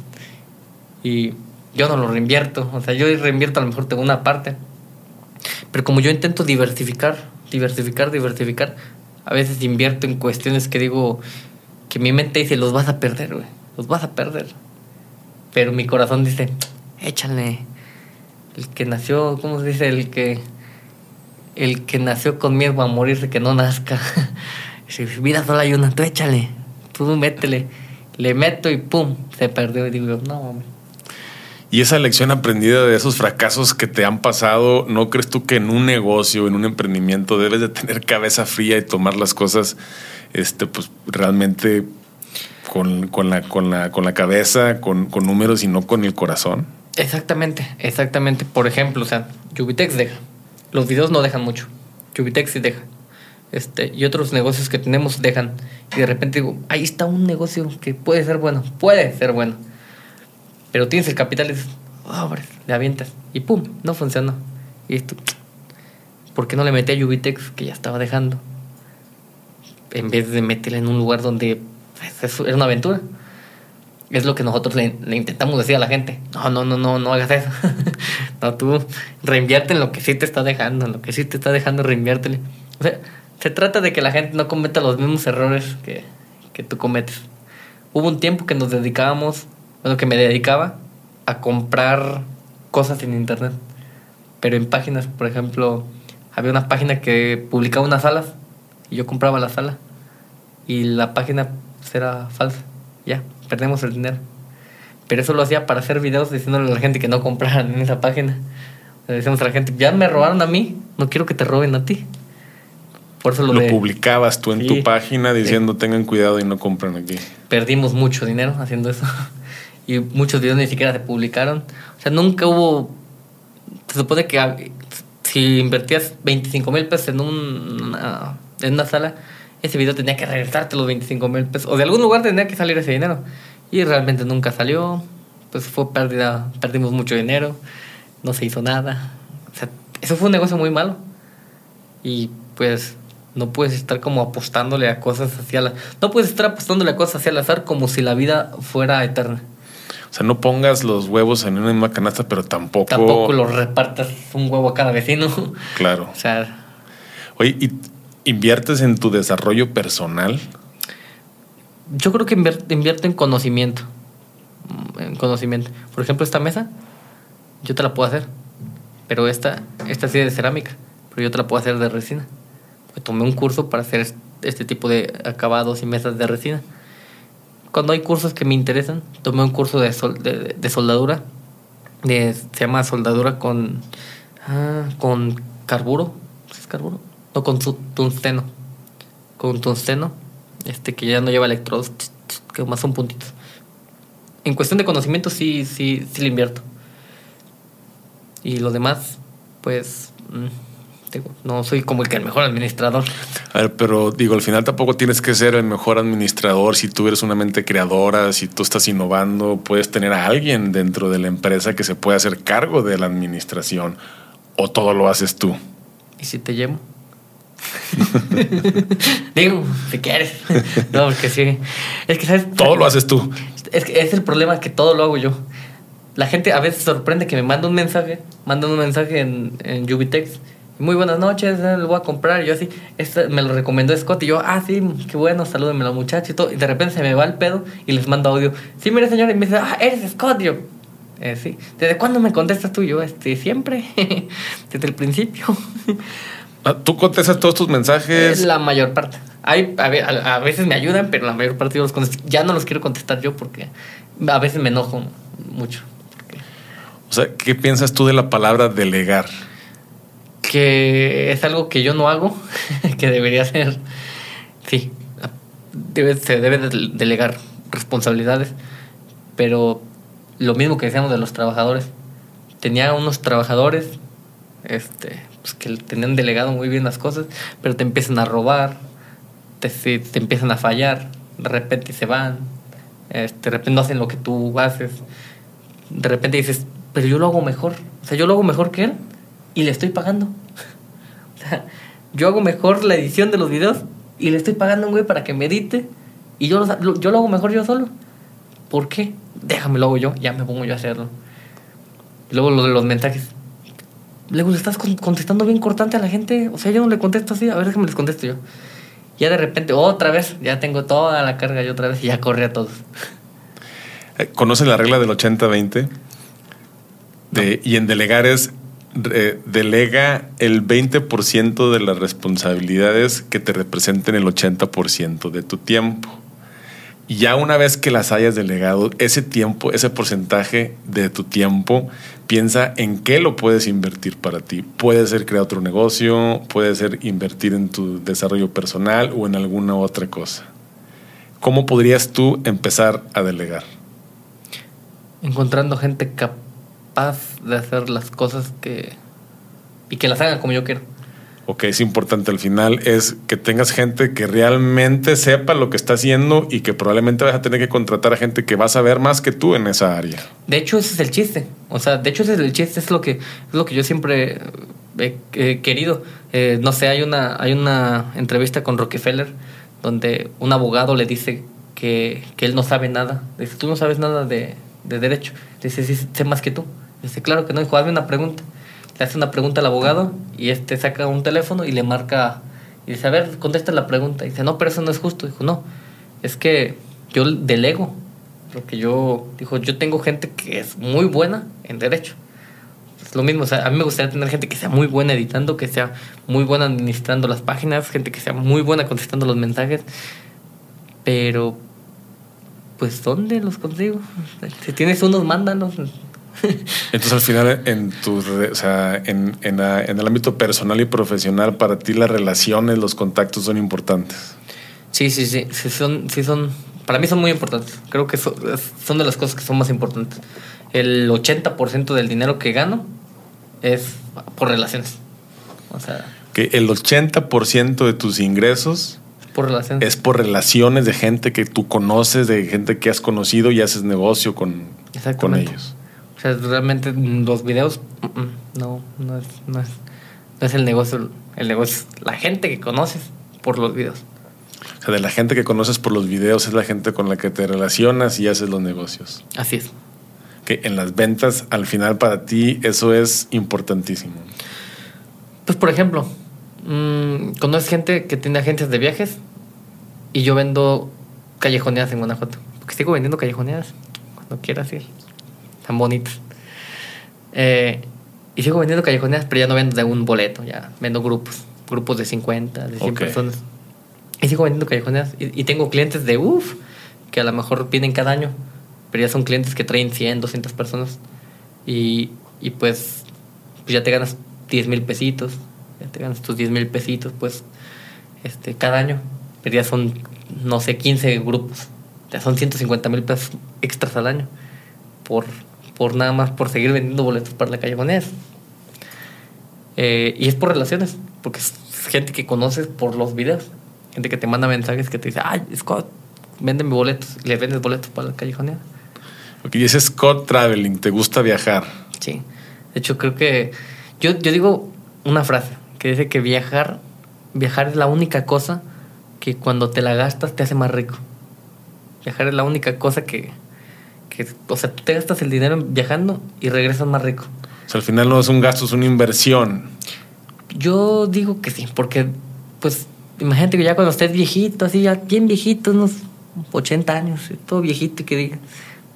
Y yo no lo reinvierto, o sea, yo reinvierto a lo mejor tengo una parte. Pero como yo intento diversificar, diversificar, diversificar, a veces invierto en cuestiones que digo, que mi mente dice, los vas a perder, güey, los vas a perder. Pero mi corazón dice, échale. El que nació, ¿cómo se dice? El que, el que nació con miedo a morirse, que no nazca. Si vida solo hay una, tú échale, tú métele. Le meto y pum, se perdió. Y digo, no, hombre. Y esa lección aprendida de esos fracasos que te han pasado, ¿no crees tú que en un negocio, en un emprendimiento, debes de tener cabeza fría y tomar las cosas este, pues, realmente con, la, con, la, con la cabeza, con, con números y no con el corazón? Exactamente, exactamente. Por ejemplo, o sea, Jubitex deja. Los videos no dejan mucho. Jubitex sí deja. Este, y otros negocios que tenemos dejan. Y de repente digo, ahí está un negocio que puede ser bueno, puede ser bueno pero tienes el capital y dices, oh, le avientas. Y pum, no funcionó. Y esto, ¿por qué no le metí a Ubitex que ya estaba dejando? En vez de meterle en un lugar donde pues, es una aventura. Es lo que nosotros le, intentamos decir a la gente. No, no, no, no, no hagas eso. no, tú reinvierte en lo que sí te está dejando, en lo que sí te está dejando, reinviértele. O sea, se trata de que la gente no cometa los mismos errores que, que tú cometes. Hubo un tiempo que nos dedicábamos bueno, que me dedicaba a comprar cosas en internet. Pero en páginas, por ejemplo, había una página que publicaba unas salas y yo compraba la sala y la página era falsa. Ya, perdemos el dinero. Pero eso lo hacía para hacer videos diciéndole a la gente que no compraran en esa página. Le decíamos a la gente, ya me robaron a mí, no quiero que te roben a ti. Por eso lo, publicabas tú en tu página diciendo tengan cuidado y no compren aquí. Perdimos mucho dinero haciendo eso. y muchos videos ni siquiera se publicaron. O sea, nunca hubo... Se supone que si invertías 25 mil pesos en, una, en una sala, ese video tenía que regresarte los 25 mil pesos. O de algún lugar tenía que salir ese dinero. Y realmente nunca salió. Pues fue pérdida, perdimos mucho dinero. No se hizo nada. O sea, eso fue un negocio muy malo. Y pues no puedes estar como apostándole a cosas hacia la... No puedes estar apostándole a cosas hacia el azar como si la vida fuera eterna. O sea, no pongas los huevos en una misma canasta, pero tampoco. Tampoco los repartas un huevo a cada vecino. Claro. O sea. Oye, ¿y inviertes en tu desarrollo personal? Yo creo que invierto en conocimiento. En conocimiento. Por ejemplo, esta mesa, yo te la puedo hacer. Pero esta, esta sí es de cerámica. Pero yo te la puedo hacer de resina. tomé un curso para hacer este tipo de acabados y mesas de resina cuando hay cursos que me interesan, tomé un curso de, de, soldadura. De, se llama soldadura con, ah, con carburo. ¿Es carburo? No, con tungsteno. Con tungsteno. Este que ya no lleva electrodos, que más son puntitos. En cuestión de conocimiento sí, sí, sí le invierto. Y lo demás, pues... Mm, no soy como el que el mejor administrador. A ver, pero digo, al final tampoco tienes que ser el mejor administrador si tú eres una mente creadora, si tú estás innovando, puedes tener a alguien dentro de la empresa que se pueda hacer cargo de la administración o todo lo haces tú. ¿Y si te llevo? Digo, si quieres. No, porque sí. Es que, ¿sabes? Todo lo haces tú. Es que es el problema que todo lo hago yo. La gente a veces sorprende que me manda un mensaje, manda un mensaje en, en Ubitex muy buenas noches, eh, lo voy a comprar. Y yo así, este me lo recomendó Scott. Y yo, ah, sí, qué bueno, salúdenme a la muchacha y todo. Y de repente se me va el pedo y les mando audio. Sí, mire, señor. Y me dice, ah, eres Scott. yo, eh, sí. ¿Desde cuándo me contestas tú? Yo, este, siempre. Desde el principio. Ah, ¿Tú contestas todos tus mensajes? La mayor parte. Hay, a, a, veces me ayudan, pero la mayor parte yo los contesto. Ya no los quiero contestar yo porque a veces me enojo mucho. O sea, ¿qué piensas tú de la palabra delegar? que es algo que yo no hago, que debería ser, sí, debe, se debe delegar responsabilidades, pero lo mismo que decíamos de los trabajadores, tenía unos trabajadores este, pues, que tenían delegado muy bien las cosas, pero te empiezan a robar, te, te empiezan a fallar, de repente se van, este, de repente no hacen lo que tú haces, de repente dices, pero yo lo hago mejor, o sea, yo lo hago mejor que él y le estoy pagando. yo hago mejor la edición de los videos y le estoy pagando a un güey para que me edite y yo lo, yo lo hago mejor yo solo. ¿Por qué? Déjame lo hago yo, ya me pongo yo a hacerlo. Luego lo de los mensajes. Luego le estás contestando bien cortante a la gente. O sea, yo no le contesto así. A ver, déjame les contesto yo. Ya de repente, otra vez, ya tengo toda la carga yo otra vez y ya corre a todos. Eh, ¿Conoce la regla del 80-20? Y en delegar es delega el 20% de las responsabilidades que te representen el 80% de tu tiempo. Ya una vez que las hayas delegado, ese tiempo, ese porcentaje de tu tiempo, piensa en qué lo puedes invertir para ti. Puede ser crear otro negocio, puede ser invertir en tu desarrollo personal o en alguna otra cosa. ¿Cómo podrías tú empezar a delegar? Encontrando gente capaz de hacer las cosas que... y que las hagan como yo quiero o que es importante al final es que tengas gente que realmente sepa lo que está haciendo y que probablemente vas a tener que contratar a gente que va a saber más que tú en esa área. De hecho, ese es el chiste. O sea, de hecho, ese es el chiste, es lo que, es lo que yo siempre he, querido. Eh, no sé, hay una, hay una entrevista con Rockefeller donde un abogado le dice que, que él no sabe nada. Dice, tú no sabes nada de, de derecho. Dice, sí, sé más que tú. Dice, claro que no, hijo, hazme una pregunta le hace una pregunta al abogado y este saca un teléfono y le marca y dice, a ver, contesta la pregunta. Y dice, no, pero eso no es justo. Dijo, no, es que yo delego. Porque yo, dijo, yo tengo gente que es muy buena en derecho. Es lo mismo, o sea, a mí me gustaría tener gente que sea muy buena editando, que sea muy buena administrando las páginas, gente que sea muy buena contestando los mensajes. Pero, pues, ¿dónde los consigo? Si tienes unos, mándanos. Entonces, al final, en, tu, o sea, en, en, el ámbito personal y profesional, para ti las relaciones, los contactos son importantes. Sí, sí, sí. sí son, sí son, para mí son muy importantes. Creo que son, son de las cosas que son más importantes. El 80% del dinero que gano es por relaciones. O sea. Que el 80% de tus ingresos por relaciones. Es por relaciones de gente que tú conoces, de gente que has conocido y haces negocio con, con ellos. O sea, realmente los videos, no, no es, no es, no es el negocio. El negocio es la gente que conoces por los videos. O sea, de la gente que conoces por los videos es la gente con la que te relacionas y haces los negocios. Así es. Que en las ventas, al final para ti, eso es importantísimo. Pues, por ejemplo, mmm, conoces gente que tiene agencias de viajes y yo vendo callejoneadas en Guanajuato. Porque sigo vendiendo callejoneadas cuando quieras ir tan bonitas. Eh, y sigo vendiendo callejoneras, pero ya no vendo de un boleto, ya vendo grupos, grupos de 50, de 100 personas. Y sigo vendiendo callejoneras. Y, tengo clientes de uff, que a lo mejor vienen cada año, pero ya son clientes que traen 100, 200 personas. Y, y pues, pues ya te ganas 10 mil pesitos, ya te ganas tus 10 mil pesitos, pues, este, cada año. Pero ya son, no sé, 15 grupos. Ya son 150 mil pesos extras al año por por nada más por seguir vendiendo boletos para la calle eh, y es por relaciones, porque es gente que conoces por los videos, gente que te manda mensajes que te dice, ay, Scott, véndeme boletos, y le vendes boletos para la calle Ok, y ese Scott Traveling, ¿te gusta viajar? Sí, de hecho creo que yo, yo digo una frase que dice que viajar, viajar es la única cosa que cuando te la gastas te hace más rico. Viajar es la única cosa que, o sea, tú te gastas el dinero viajando y regresas más rico. O sea, al final no es un gasto, es una inversión. Yo digo que sí, porque, pues, imagínate que ya cuando estés viejito, así, ya bien viejito, unos 80 años, todo viejito, y que diga,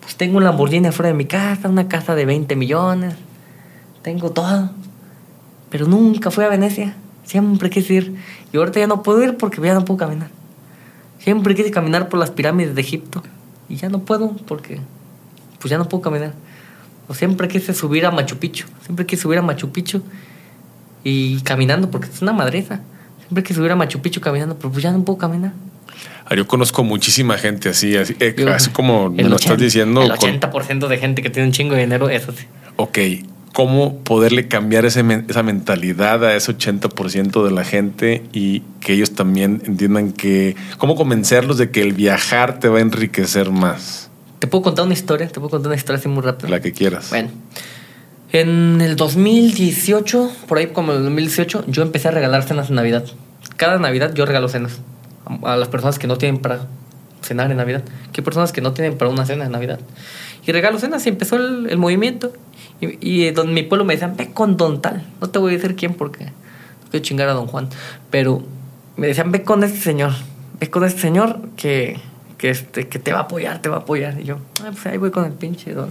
pues tengo un Lamborghini afuera de mi casa, una casa de 20 millones, tengo todo, pero nunca fui a Venecia, siempre quise ir, y ahorita ya no puedo ir porque ya no puedo caminar. Siempre quise caminar por las pirámides de Egipto, y ya no puedo porque pues ya no puedo caminar. O siempre quise subir a Machu Picchu, siempre quise subir a Machu Picchu y caminando, porque es una madreza. Siempre quise subir a Machu Picchu caminando, pero pues ya no puedo caminar. Ah, yo conozco muchísima gente así, así, eh, como me lo estás diciendo. El 80% de gente que tiene un chingo de dinero, eso sí. Ok, ¿cómo poderle cambiar ese, esa mentalidad a ese 80% de la gente y que ellos también entiendan que, cómo convencerlos de que el viajar te va a enriquecer más? ¿Te puedo contar una historia? ¿Te puedo contar una historia así muy rápido? La que quieras. Bueno. En el 2018, por ahí como el 2018, yo empecé a regalar cenas en Navidad. Cada Navidad yo regalo cenas a las personas que no tienen para cenar en Navidad. Que hay personas que no tienen para una cena en Navidad. Y regalo cenas y empezó el, movimiento. Y, y don, mi pueblo me decían, ve con don tal. No te voy a decir quién porque no quiero chingar a don Juan. Pero me decían, ve con este señor. Ve con este señor que que, este, que te va a apoyar, te va a apoyar. Y yo, ah, pues ahí voy con el pinche don.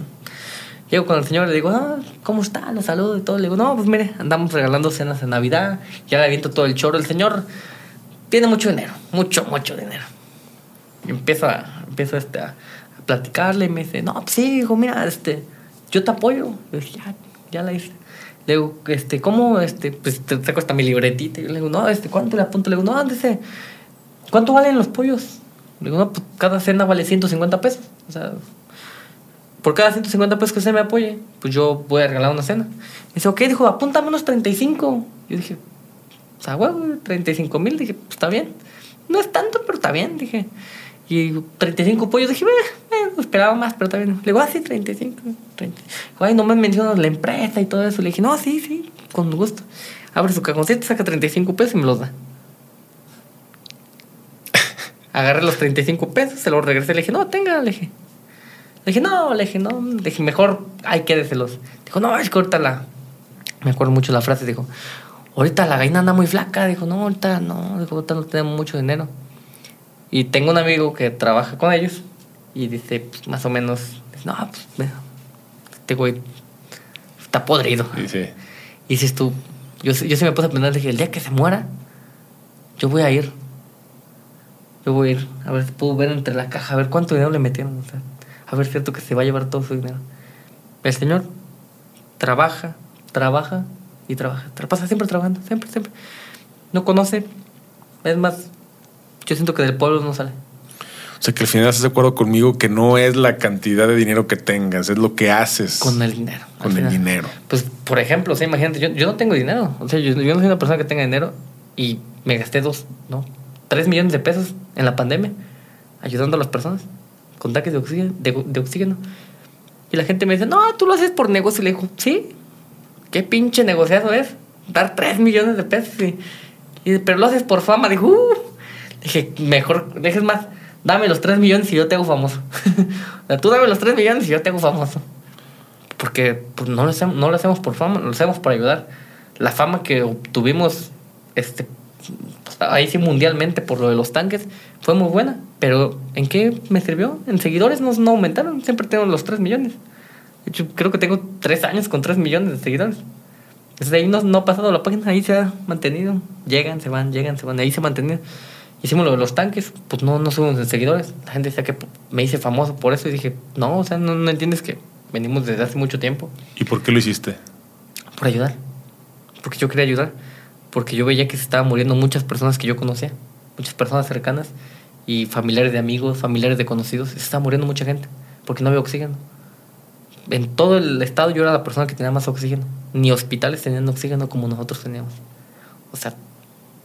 Llego con el señor, le digo, ah, ¿cómo está? Lo saludo y todo. Le digo, no, pues mire, andamos regalando cenas de Navidad, ya le aviento todo el choro. El señor tiene mucho dinero, mucho, mucho dinero. Y empiezo a, empiezo este, a, a platicarle y me dice, no, pues sí, hijo, mira, este, yo te apoyo. Le dije, ya, ya la hice. Le digo, este, ¿cómo? Este, pues te saco hasta mi libretita. Y yo le digo, no, este, ¿cuánto le apunto? Le digo, no, dice, ¿cuánto valen los pollos? Le digo, no, pues cada cena vale 150 pesos. O sea, por cada 150 pesos que usted me apoye, pues yo voy a regalar una cena. Me dice, ok, dijo, apúntame unos 35. Yo dije, o sea, huevo, 35 mil. Dije, pues está bien. No es tanto, pero está bien, dije. Y 35 pollos, dije, eh, esperaba más, pero está bien. Le digo, ah, sí, 35. 30. Ay, no me mencionas la empresa y todo eso. Le dije, no, sí, sí, con gusto. Abre su cajoncito, saca 35 pesos y me los da. Agarré los 35 pesos, se los regresé. Le dije, no, tenga, le dije. Le dije, no, le dije, no. Le dije, mejor, ay, quédeselos. Dijo, no, es que ahorita la. Me acuerdo mucho la frase, dijo, ahorita la gallina anda muy flaca. Dijo, no, ahorita no, dijo, ahorita no tenemos mucho dinero. Y tengo un amigo que trabaja con ellos y dice, pues, más o menos, no, pues, este güey está podrido. Sí, sí. Y dices tú, yo, yo sí me puse a pensar, dije, el día que se muera, yo voy a ir. Yo voy a ir, a ver si puedo ver entre la caja, a ver cuánto dinero le metieron. O sea, a ver, cierto que se va a llevar todo su dinero. El señor trabaja, trabaja y trabaja. Tra- Pasa siempre trabajando, siempre, siempre. No conoce, es más, yo siento que del pueblo no sale. O sea que al final estás de acuerdo conmigo que no es la cantidad de dinero que tengas, es lo que haces Con el dinero. con el dinero. Pues, por ejemplo, o sea, imagínate, yo, yo no tengo dinero. O sea, yo, yo no soy una persona que tenga dinero y me gasté dos, no, tres millones de pesos en la pandemia ayudando a las personas con tanques de oxígeno, de, de. Y la gente me dice, no, tú lo haces por negocio. Le digo, sí, qué pinche negociazo es dar tres millones de pesos. Y, pero lo haces por fama. Dijo, uh. Dije, mejor, dejes más, dame los tres millones y yo te hago famoso. tú dame los tres millones y yo te hago famoso. Porque pues, no, lo hacemos, no lo hacemos por fama, lo hacemos por ayudar. La fama que obtuvimos este, ahí sí mundialmente por lo de los tanques fue muy buena. Pero ¿en qué me sirvió? En seguidores no, no aumentaron, siempre tengo los 3 millones. De hecho, creo que tengo 3 años con 3 millones de seguidores. Desde ahí no, no ha pasado la página, ahí se ha mantenido. Llegan, se van, llegan, se van, ahí se ha mantenido. Hicimos lo de los tanques, pues no, no subimos en seguidores. La gente decía que me hice famoso por eso y dije, no, o sea, no, no entiendes que venimos desde hace mucho tiempo ¿Y por qué lo hiciste? por ayudar. Porque yo quería ayudar. Porque yo veía que se estaban muriendo muchas personas que yo conocía. Muchas personas cercanas. Y familiares de amigos, familiares de conocidos. Se estaba muriendo mucha gente. Porque no había oxígeno. En todo el estado yo era la persona que tenía más oxígeno. Ni hospitales tenían oxígeno como nosotros teníamos. O sea,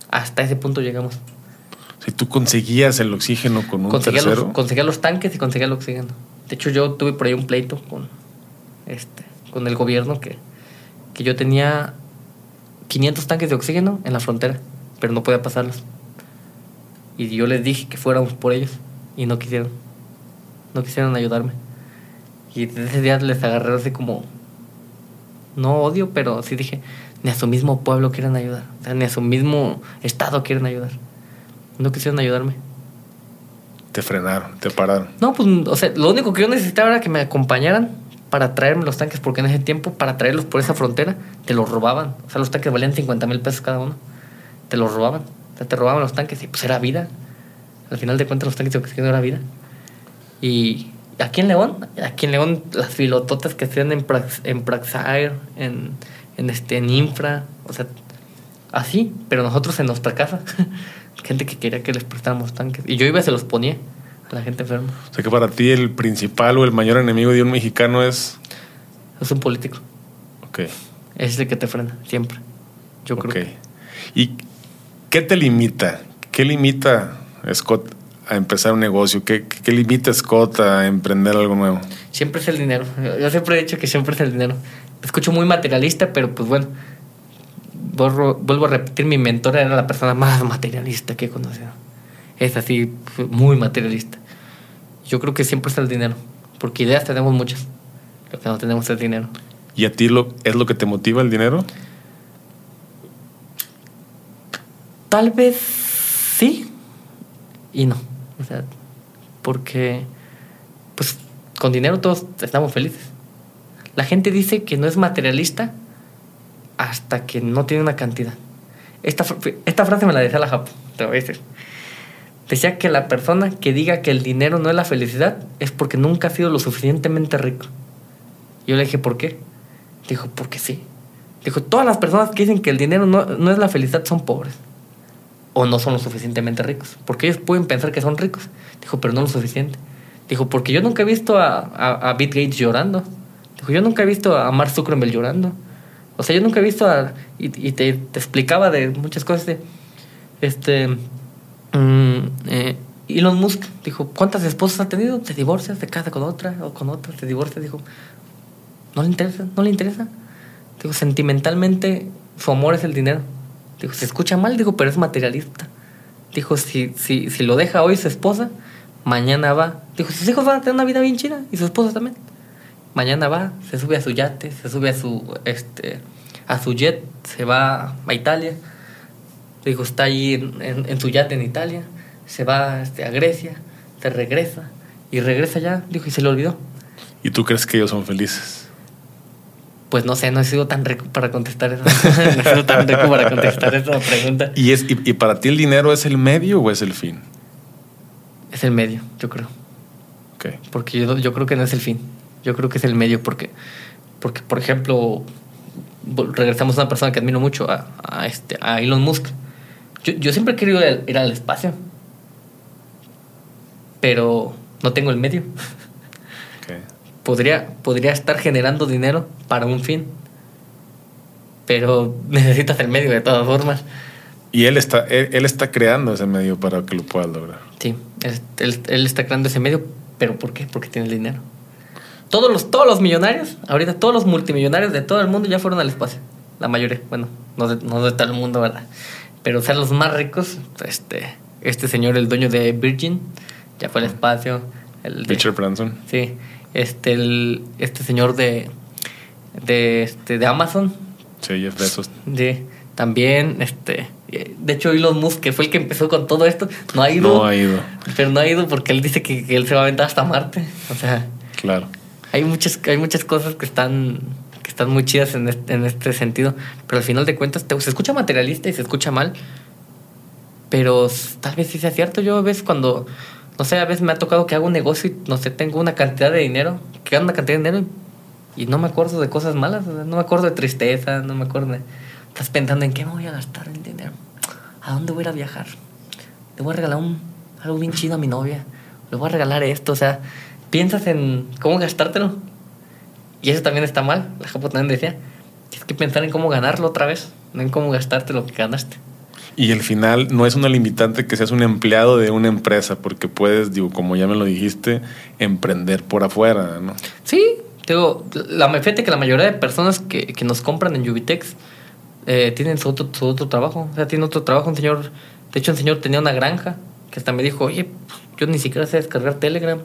hasta ese punto llegamos. Si tú conseguías el oxígeno con un Conseguía tercero, los, conseguía los tanques y conseguía el oxígeno. De hecho, yo tuve por ahí un pleito con, este, con el gobierno que, que yo tenía 500 tanques de oxígeno en la frontera, pero no podía pasarlos. Y yo les dije que fuéramos por ellos y no quisieron. No quisieron ayudarme. Y desde ese día les agarré así como, no odio, pero sí dije, ni a su mismo pueblo quieren ayudar. O sea, ni a su mismo estado quieren ayudar. No quisieron ayudarme. te frenaron, te pararon. No, pues, o sea, lo único que yo necesitaba era que me acompañaran para traerme los tanques, porque en ese tiempo, para traerlos por esa frontera, te los robaban. O sea, los tanques valían 50 mil pesos cada uno. Te los robaban. O sea, te robaban los tanques y pues era vida. Al final de cuentas, los tanques de oxígeno era vida. Y aquí en León, aquí en León, las filototas que hacían en, Prax, en Praxair, en, en, este, en Infra, o sea, así, pero nosotros en nuestra casa. gente que quería que les prestáramos tanques. Y yo iba y se los ponía la gente enferma. O sea que para ti el principal o el mayor enemigo de un mexicano es... Es un político. Ok, Es el que te frena, siempre. Yo creo ok. que ¿Y qué te limita? ¿Qué limita a Scott a empezar un negocio? ¿Qué, qué limita a Scott a emprender algo nuevo? siempre es el dinero. Yo- siempre he dicho que siempre es el dinero. Me escucho muy materialista, pero pues bueno. Borro- vuelvo a repetir, mi mentora era la persona más materialista que he conocido. Es así, muy materialista. Yo creo que siempre es el dinero, porque ideas tenemos muchas. Lo que no tenemos es dinero. ¿Y a ti lo, es lo que te motiva el dinero? Tal vez sí y no. O sea, porque pues con dinero todos estamos felices. La gente dice que no es materialista hasta que no tiene una cantidad. Esta, esta frase me la decía la Japo, te voy a decir. Decía que la persona que diga que el dinero no es la felicidad es porque nunca ha sido lo suficientemente rico. Yo le dije, ¿por qué? Dijo, porque sí. Dijo, todas las personas que dicen que el dinero no, no es la felicidad son pobres. O no son lo suficientemente ricos. Porque ellos pueden pensar que son ricos. Dijo, pero no lo suficiente. Dijo, porque yo nunca he visto a, a, a Bill Gates llorando. Dijo, yo nunca he visto a Mark Zuckerberg llorando. O sea, yo nunca he visto a... Y, y te, te, explicaba de muchas cosas de... Este... Mm, eh, Elon Musk dijo, ¿cuántas esposas ha tenido? Te divorcias, te casas con otra o con otra, te divorcias. Dijo, no le interesa, no le interesa. Digo, sentimentalmente su amor es el dinero. Dijo, se escucha mal, digo, pero es materialista. Dijo, si, si, si lo deja hoy su esposa, mañana va. Dijo, sus hijos van a tener una vida bien chida y su esposa también. Mañana va, se sube a su yate, se sube a su, este, a su jet, se va a Italia. Dijo, está ahí en, en, en su yate en Italia, se va este, a Grecia, se regresa y regresa ya, dijo, y se le olvidó. ¿Y tú crees que ellos son felices? Pues no sé, no he sido tan rico para contestar eso. no he sido tan rico para contestar esa pregunta. ¿Y, es, y, y, para ti el dinero es el medio o es el fin? Es el medio, yo creo. Okay. Porque yo, yo creo que no es el fin. Yo creo que es el medio porque, porque por ejemplo, regresamos a una persona que admiro mucho, a, a este, a Elon Musk. Yo, yo siempre he querido ir, ir al espacio, pero no tengo el medio. Okay. Podría, podría estar generando dinero para un fin, pero necesitas el medio de todas formas. Y él está, él, él está creando ese medio para que lo puedas lograr. Sí, él, él, él, está creando ese medio, pero ¿por qué? Porque tiene el dinero. Todos los, todos los millonarios, ahorita todos los multimillonarios de todo el mundo ya fueron al espacio. La mayoría, bueno, no de, no de todo el mundo, ¿verdad? Pero o sea, los más ricos, este, este señor, el dueño de Virgin, ya fue al espacio. El Richard Branson. Sí, este, el, este señor de, de, este, de Amazon. Sí, Jeff Bezos. Sí, también, este, de hecho Elon Musk, que fue el que empezó con todo esto, no ha ido. No ha ido. Pero no ha ido porque él dice que, que él se va a aventar hasta Marte. O sea, claro. Hay muchas, hay muchas cosas que están, que están muy chidas en este, en este sentido, pero al final de cuentas te, se escucha materialista y se escucha mal, pero tal vez sí sea cierto. Yo a veces cuando, no sé, a veces me ha tocado que hago un negocio y, no sé, tengo una cantidad de dinero, que gano una cantidad de dinero y, y no me acuerdo de cosas malas, no me acuerdo de tristeza, no me acuerdo de... Estás pensando en qué me voy a gastar el dinero, a dónde voy a ir a viajar, le voy a regalar un, algo bien chido a mi novia, le voy a regalar esto, o sea, piensas en cómo gastártelo. Y eso también está mal. La Japo también decía, tienes que pensar en cómo ganarlo otra vez, no en cómo gastarte lo que ganaste. Y el final no es una limitante que seas un empleado de una empresa, porque puedes, digo, como ya me lo dijiste, emprender por afuera, ¿no? Sí, digo, la, fíjate que la mayoría de personas que, que nos compran en Ubitex eh, tienen su otro, su otro trabajo. O sea, tiene otro trabajo. Un señor, de hecho, un señor tenía una granja que hasta me dijo, oye, yo ni siquiera sé descargar Telegram.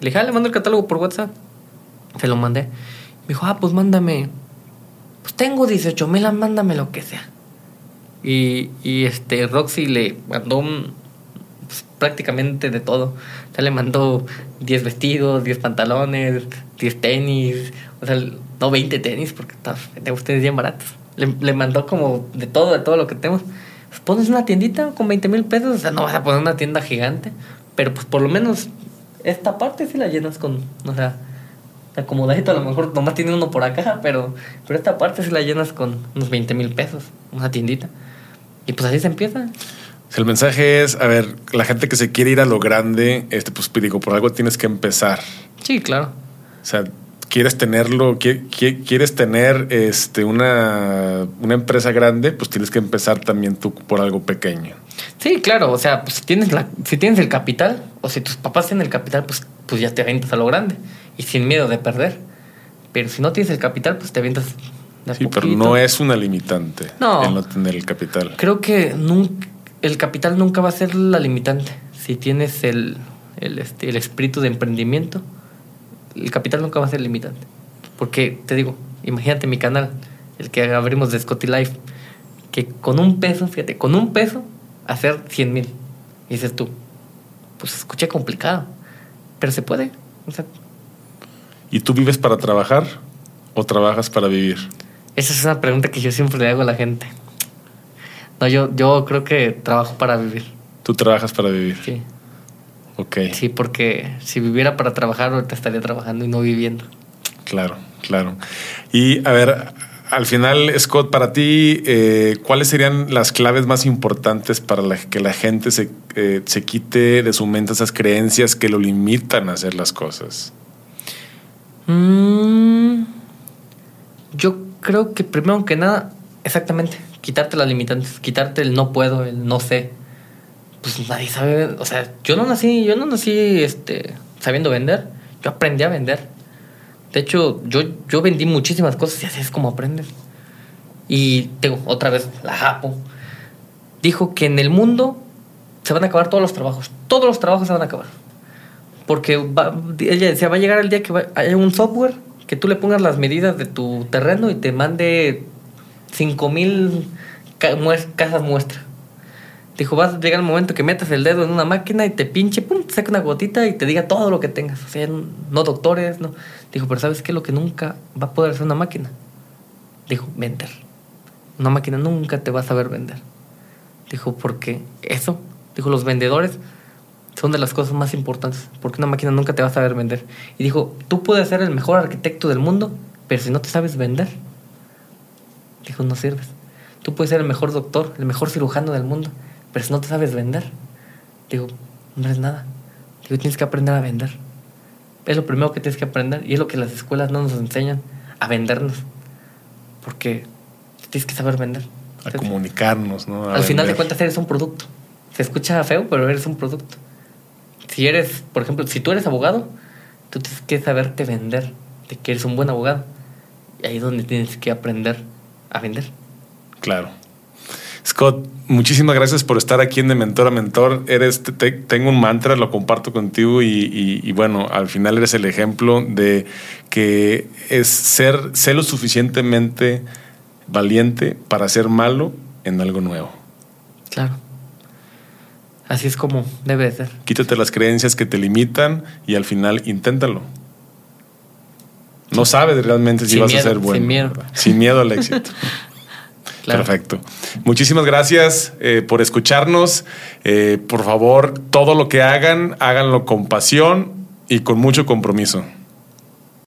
Le dije, ah, le mando el catálogo por WhatsApp. Se lo mandé. Me dijo, ah, pues mándame. Pues tengo 18 mil, mándame lo que sea. Y, y este Roxy le mandó un, pues, prácticamente de todo. O sea, le mandó 10 vestidos, 10 pantalones, 10 tenis. O sea, no 20 tenis, porque de ustedes bien baratos. Le, le, mandó como de todo, de todo lo que tenemos. Pues pones una tiendita con 20 mil pesos. O sea, no vas a poner una tienda gigante. Pero pues por lo menos esta parte sí la llenas con, o sea, acomodadito, a lo mejor nomás tiene uno por acá, pero, pero esta parte sí la llenas con unos 20 mil pesos, una tiendita. Y pues así se empieza. El mensaje es, a ver, la gente que se quiere ir a lo grande, este, pues digo, por algo tienes que empezar. Sí, claro. O sea, quieres tenerlo, quieres tener este, una, una empresa grande, pues tienes que empezar también tú por algo pequeño. Sí, claro, o sea, pues si tienes, la, si tienes el capital, o si tus papás tienen el capital, pues, pues ya te avientas a lo grande y sin miedo de perder. Pero si no tienes el capital, pues te avientas de Sí, poquito. pero no es una limitante no, el no tener el capital. Creo que nunca, el capital nunca va a ser la limitante. Si tienes el, el, este, el espíritu de emprendimiento, el capital nunca va a ser limitante. Porque te digo, imagínate mi canal, el que abrimos de Scotty Life, que con un peso, fíjate, con un peso hacer 100 mil. Y dices tú, pues escuché complicado, pero se puede. O sea, ¿Y tú vives para trabajar o trabajas para vivir? Esa es una pregunta que yo siempre le hago a la gente. No, yo, yo creo que trabajo para vivir. Tú trabajas para vivir. Sí. Ok. Sí, porque si viviera para trabajar, ahorita estaría trabajando y no viviendo. Claro, claro. Y a ver, al final, Scott, para ti, eh, ¿cuáles serían las claves más importantes para la- que la gente se, eh, se quite de su mente esas creencias que lo limitan a hacer las cosas? Mm, yo creo que primero que nada, exactamente, quitarte las limitantes, quitarte el no puedo, el no sé. Pues nadie sabe, o sea, yo no nací, yo no nací este, sabiendo vender, yo aprendí a vender. De hecho, yo, yo vendí muchísimas cosas y así es como aprendes. Y tengo otra vez la Japo. Dijo que en el mundo se van a acabar todos los trabajos. Todos los trabajos se van a acabar. Porque va- ella decía, va a llegar el día que va- haya un software que tú le pongas las medidas de tu terreno y te mande 5000 ca- casas muestra. Dijo, vas a llegar el momento que metas el dedo en una máquina y te pinche, pum, te saca una gotita y te diga todo lo que tengas. O sea, no doctores, no. Dijo, pero ¿sabes qué? Lo que nunca va a poder hacer una máquina. Dijo, vender. Una máquina nunca te va a saber vender. Dijo, porque eso, dijo, los vendedores son de las cosas más importantes, porque una máquina nunca te va a saber vender. Y dijo, tú puedes ser el mejor arquitecto del mundo, pero si no te sabes vender, dijo, no sirves. Tú puedes ser el mejor doctor, el mejor cirujano del mundo, pero si no te sabes vender, digo, no eres nada. Digo, tienes que aprender a vender. Es lo primero que tienes que aprender y es lo que las escuelas no nos enseñan, a vendernos. Porque tienes que saber vender. A comunicarnos, ¿no? A Al final de cuentas eres un producto. Se escucha feo, pero eres un producto. Si eres, por ejemplo, si tú eres abogado, tú tienes que saberte vender, de que eres un buen abogado. Y ahí es donde tienes que aprender a vender. Claro. Scott, muchísimas gracias por estar aquí en De Mentor a Mentor. Eres, te- te- tengo un mantra, lo comparto contigo y, y- y bueno, al final eres el ejemplo de que es ser, ser lo suficientemente valiente para ser malo en algo nuevo. Claro. Así es como debe de ser. Quítate las creencias que te limitan y al final inténtalo. No sabes realmente si Sin vas miedo, a ser bueno. sin miedo. Sin miedo al éxito. Claro. Perfecto. Muchísimas gracias eh, por escucharnos. Eh, por favor, todo lo que hagan, háganlo con pasión y con mucho compromiso.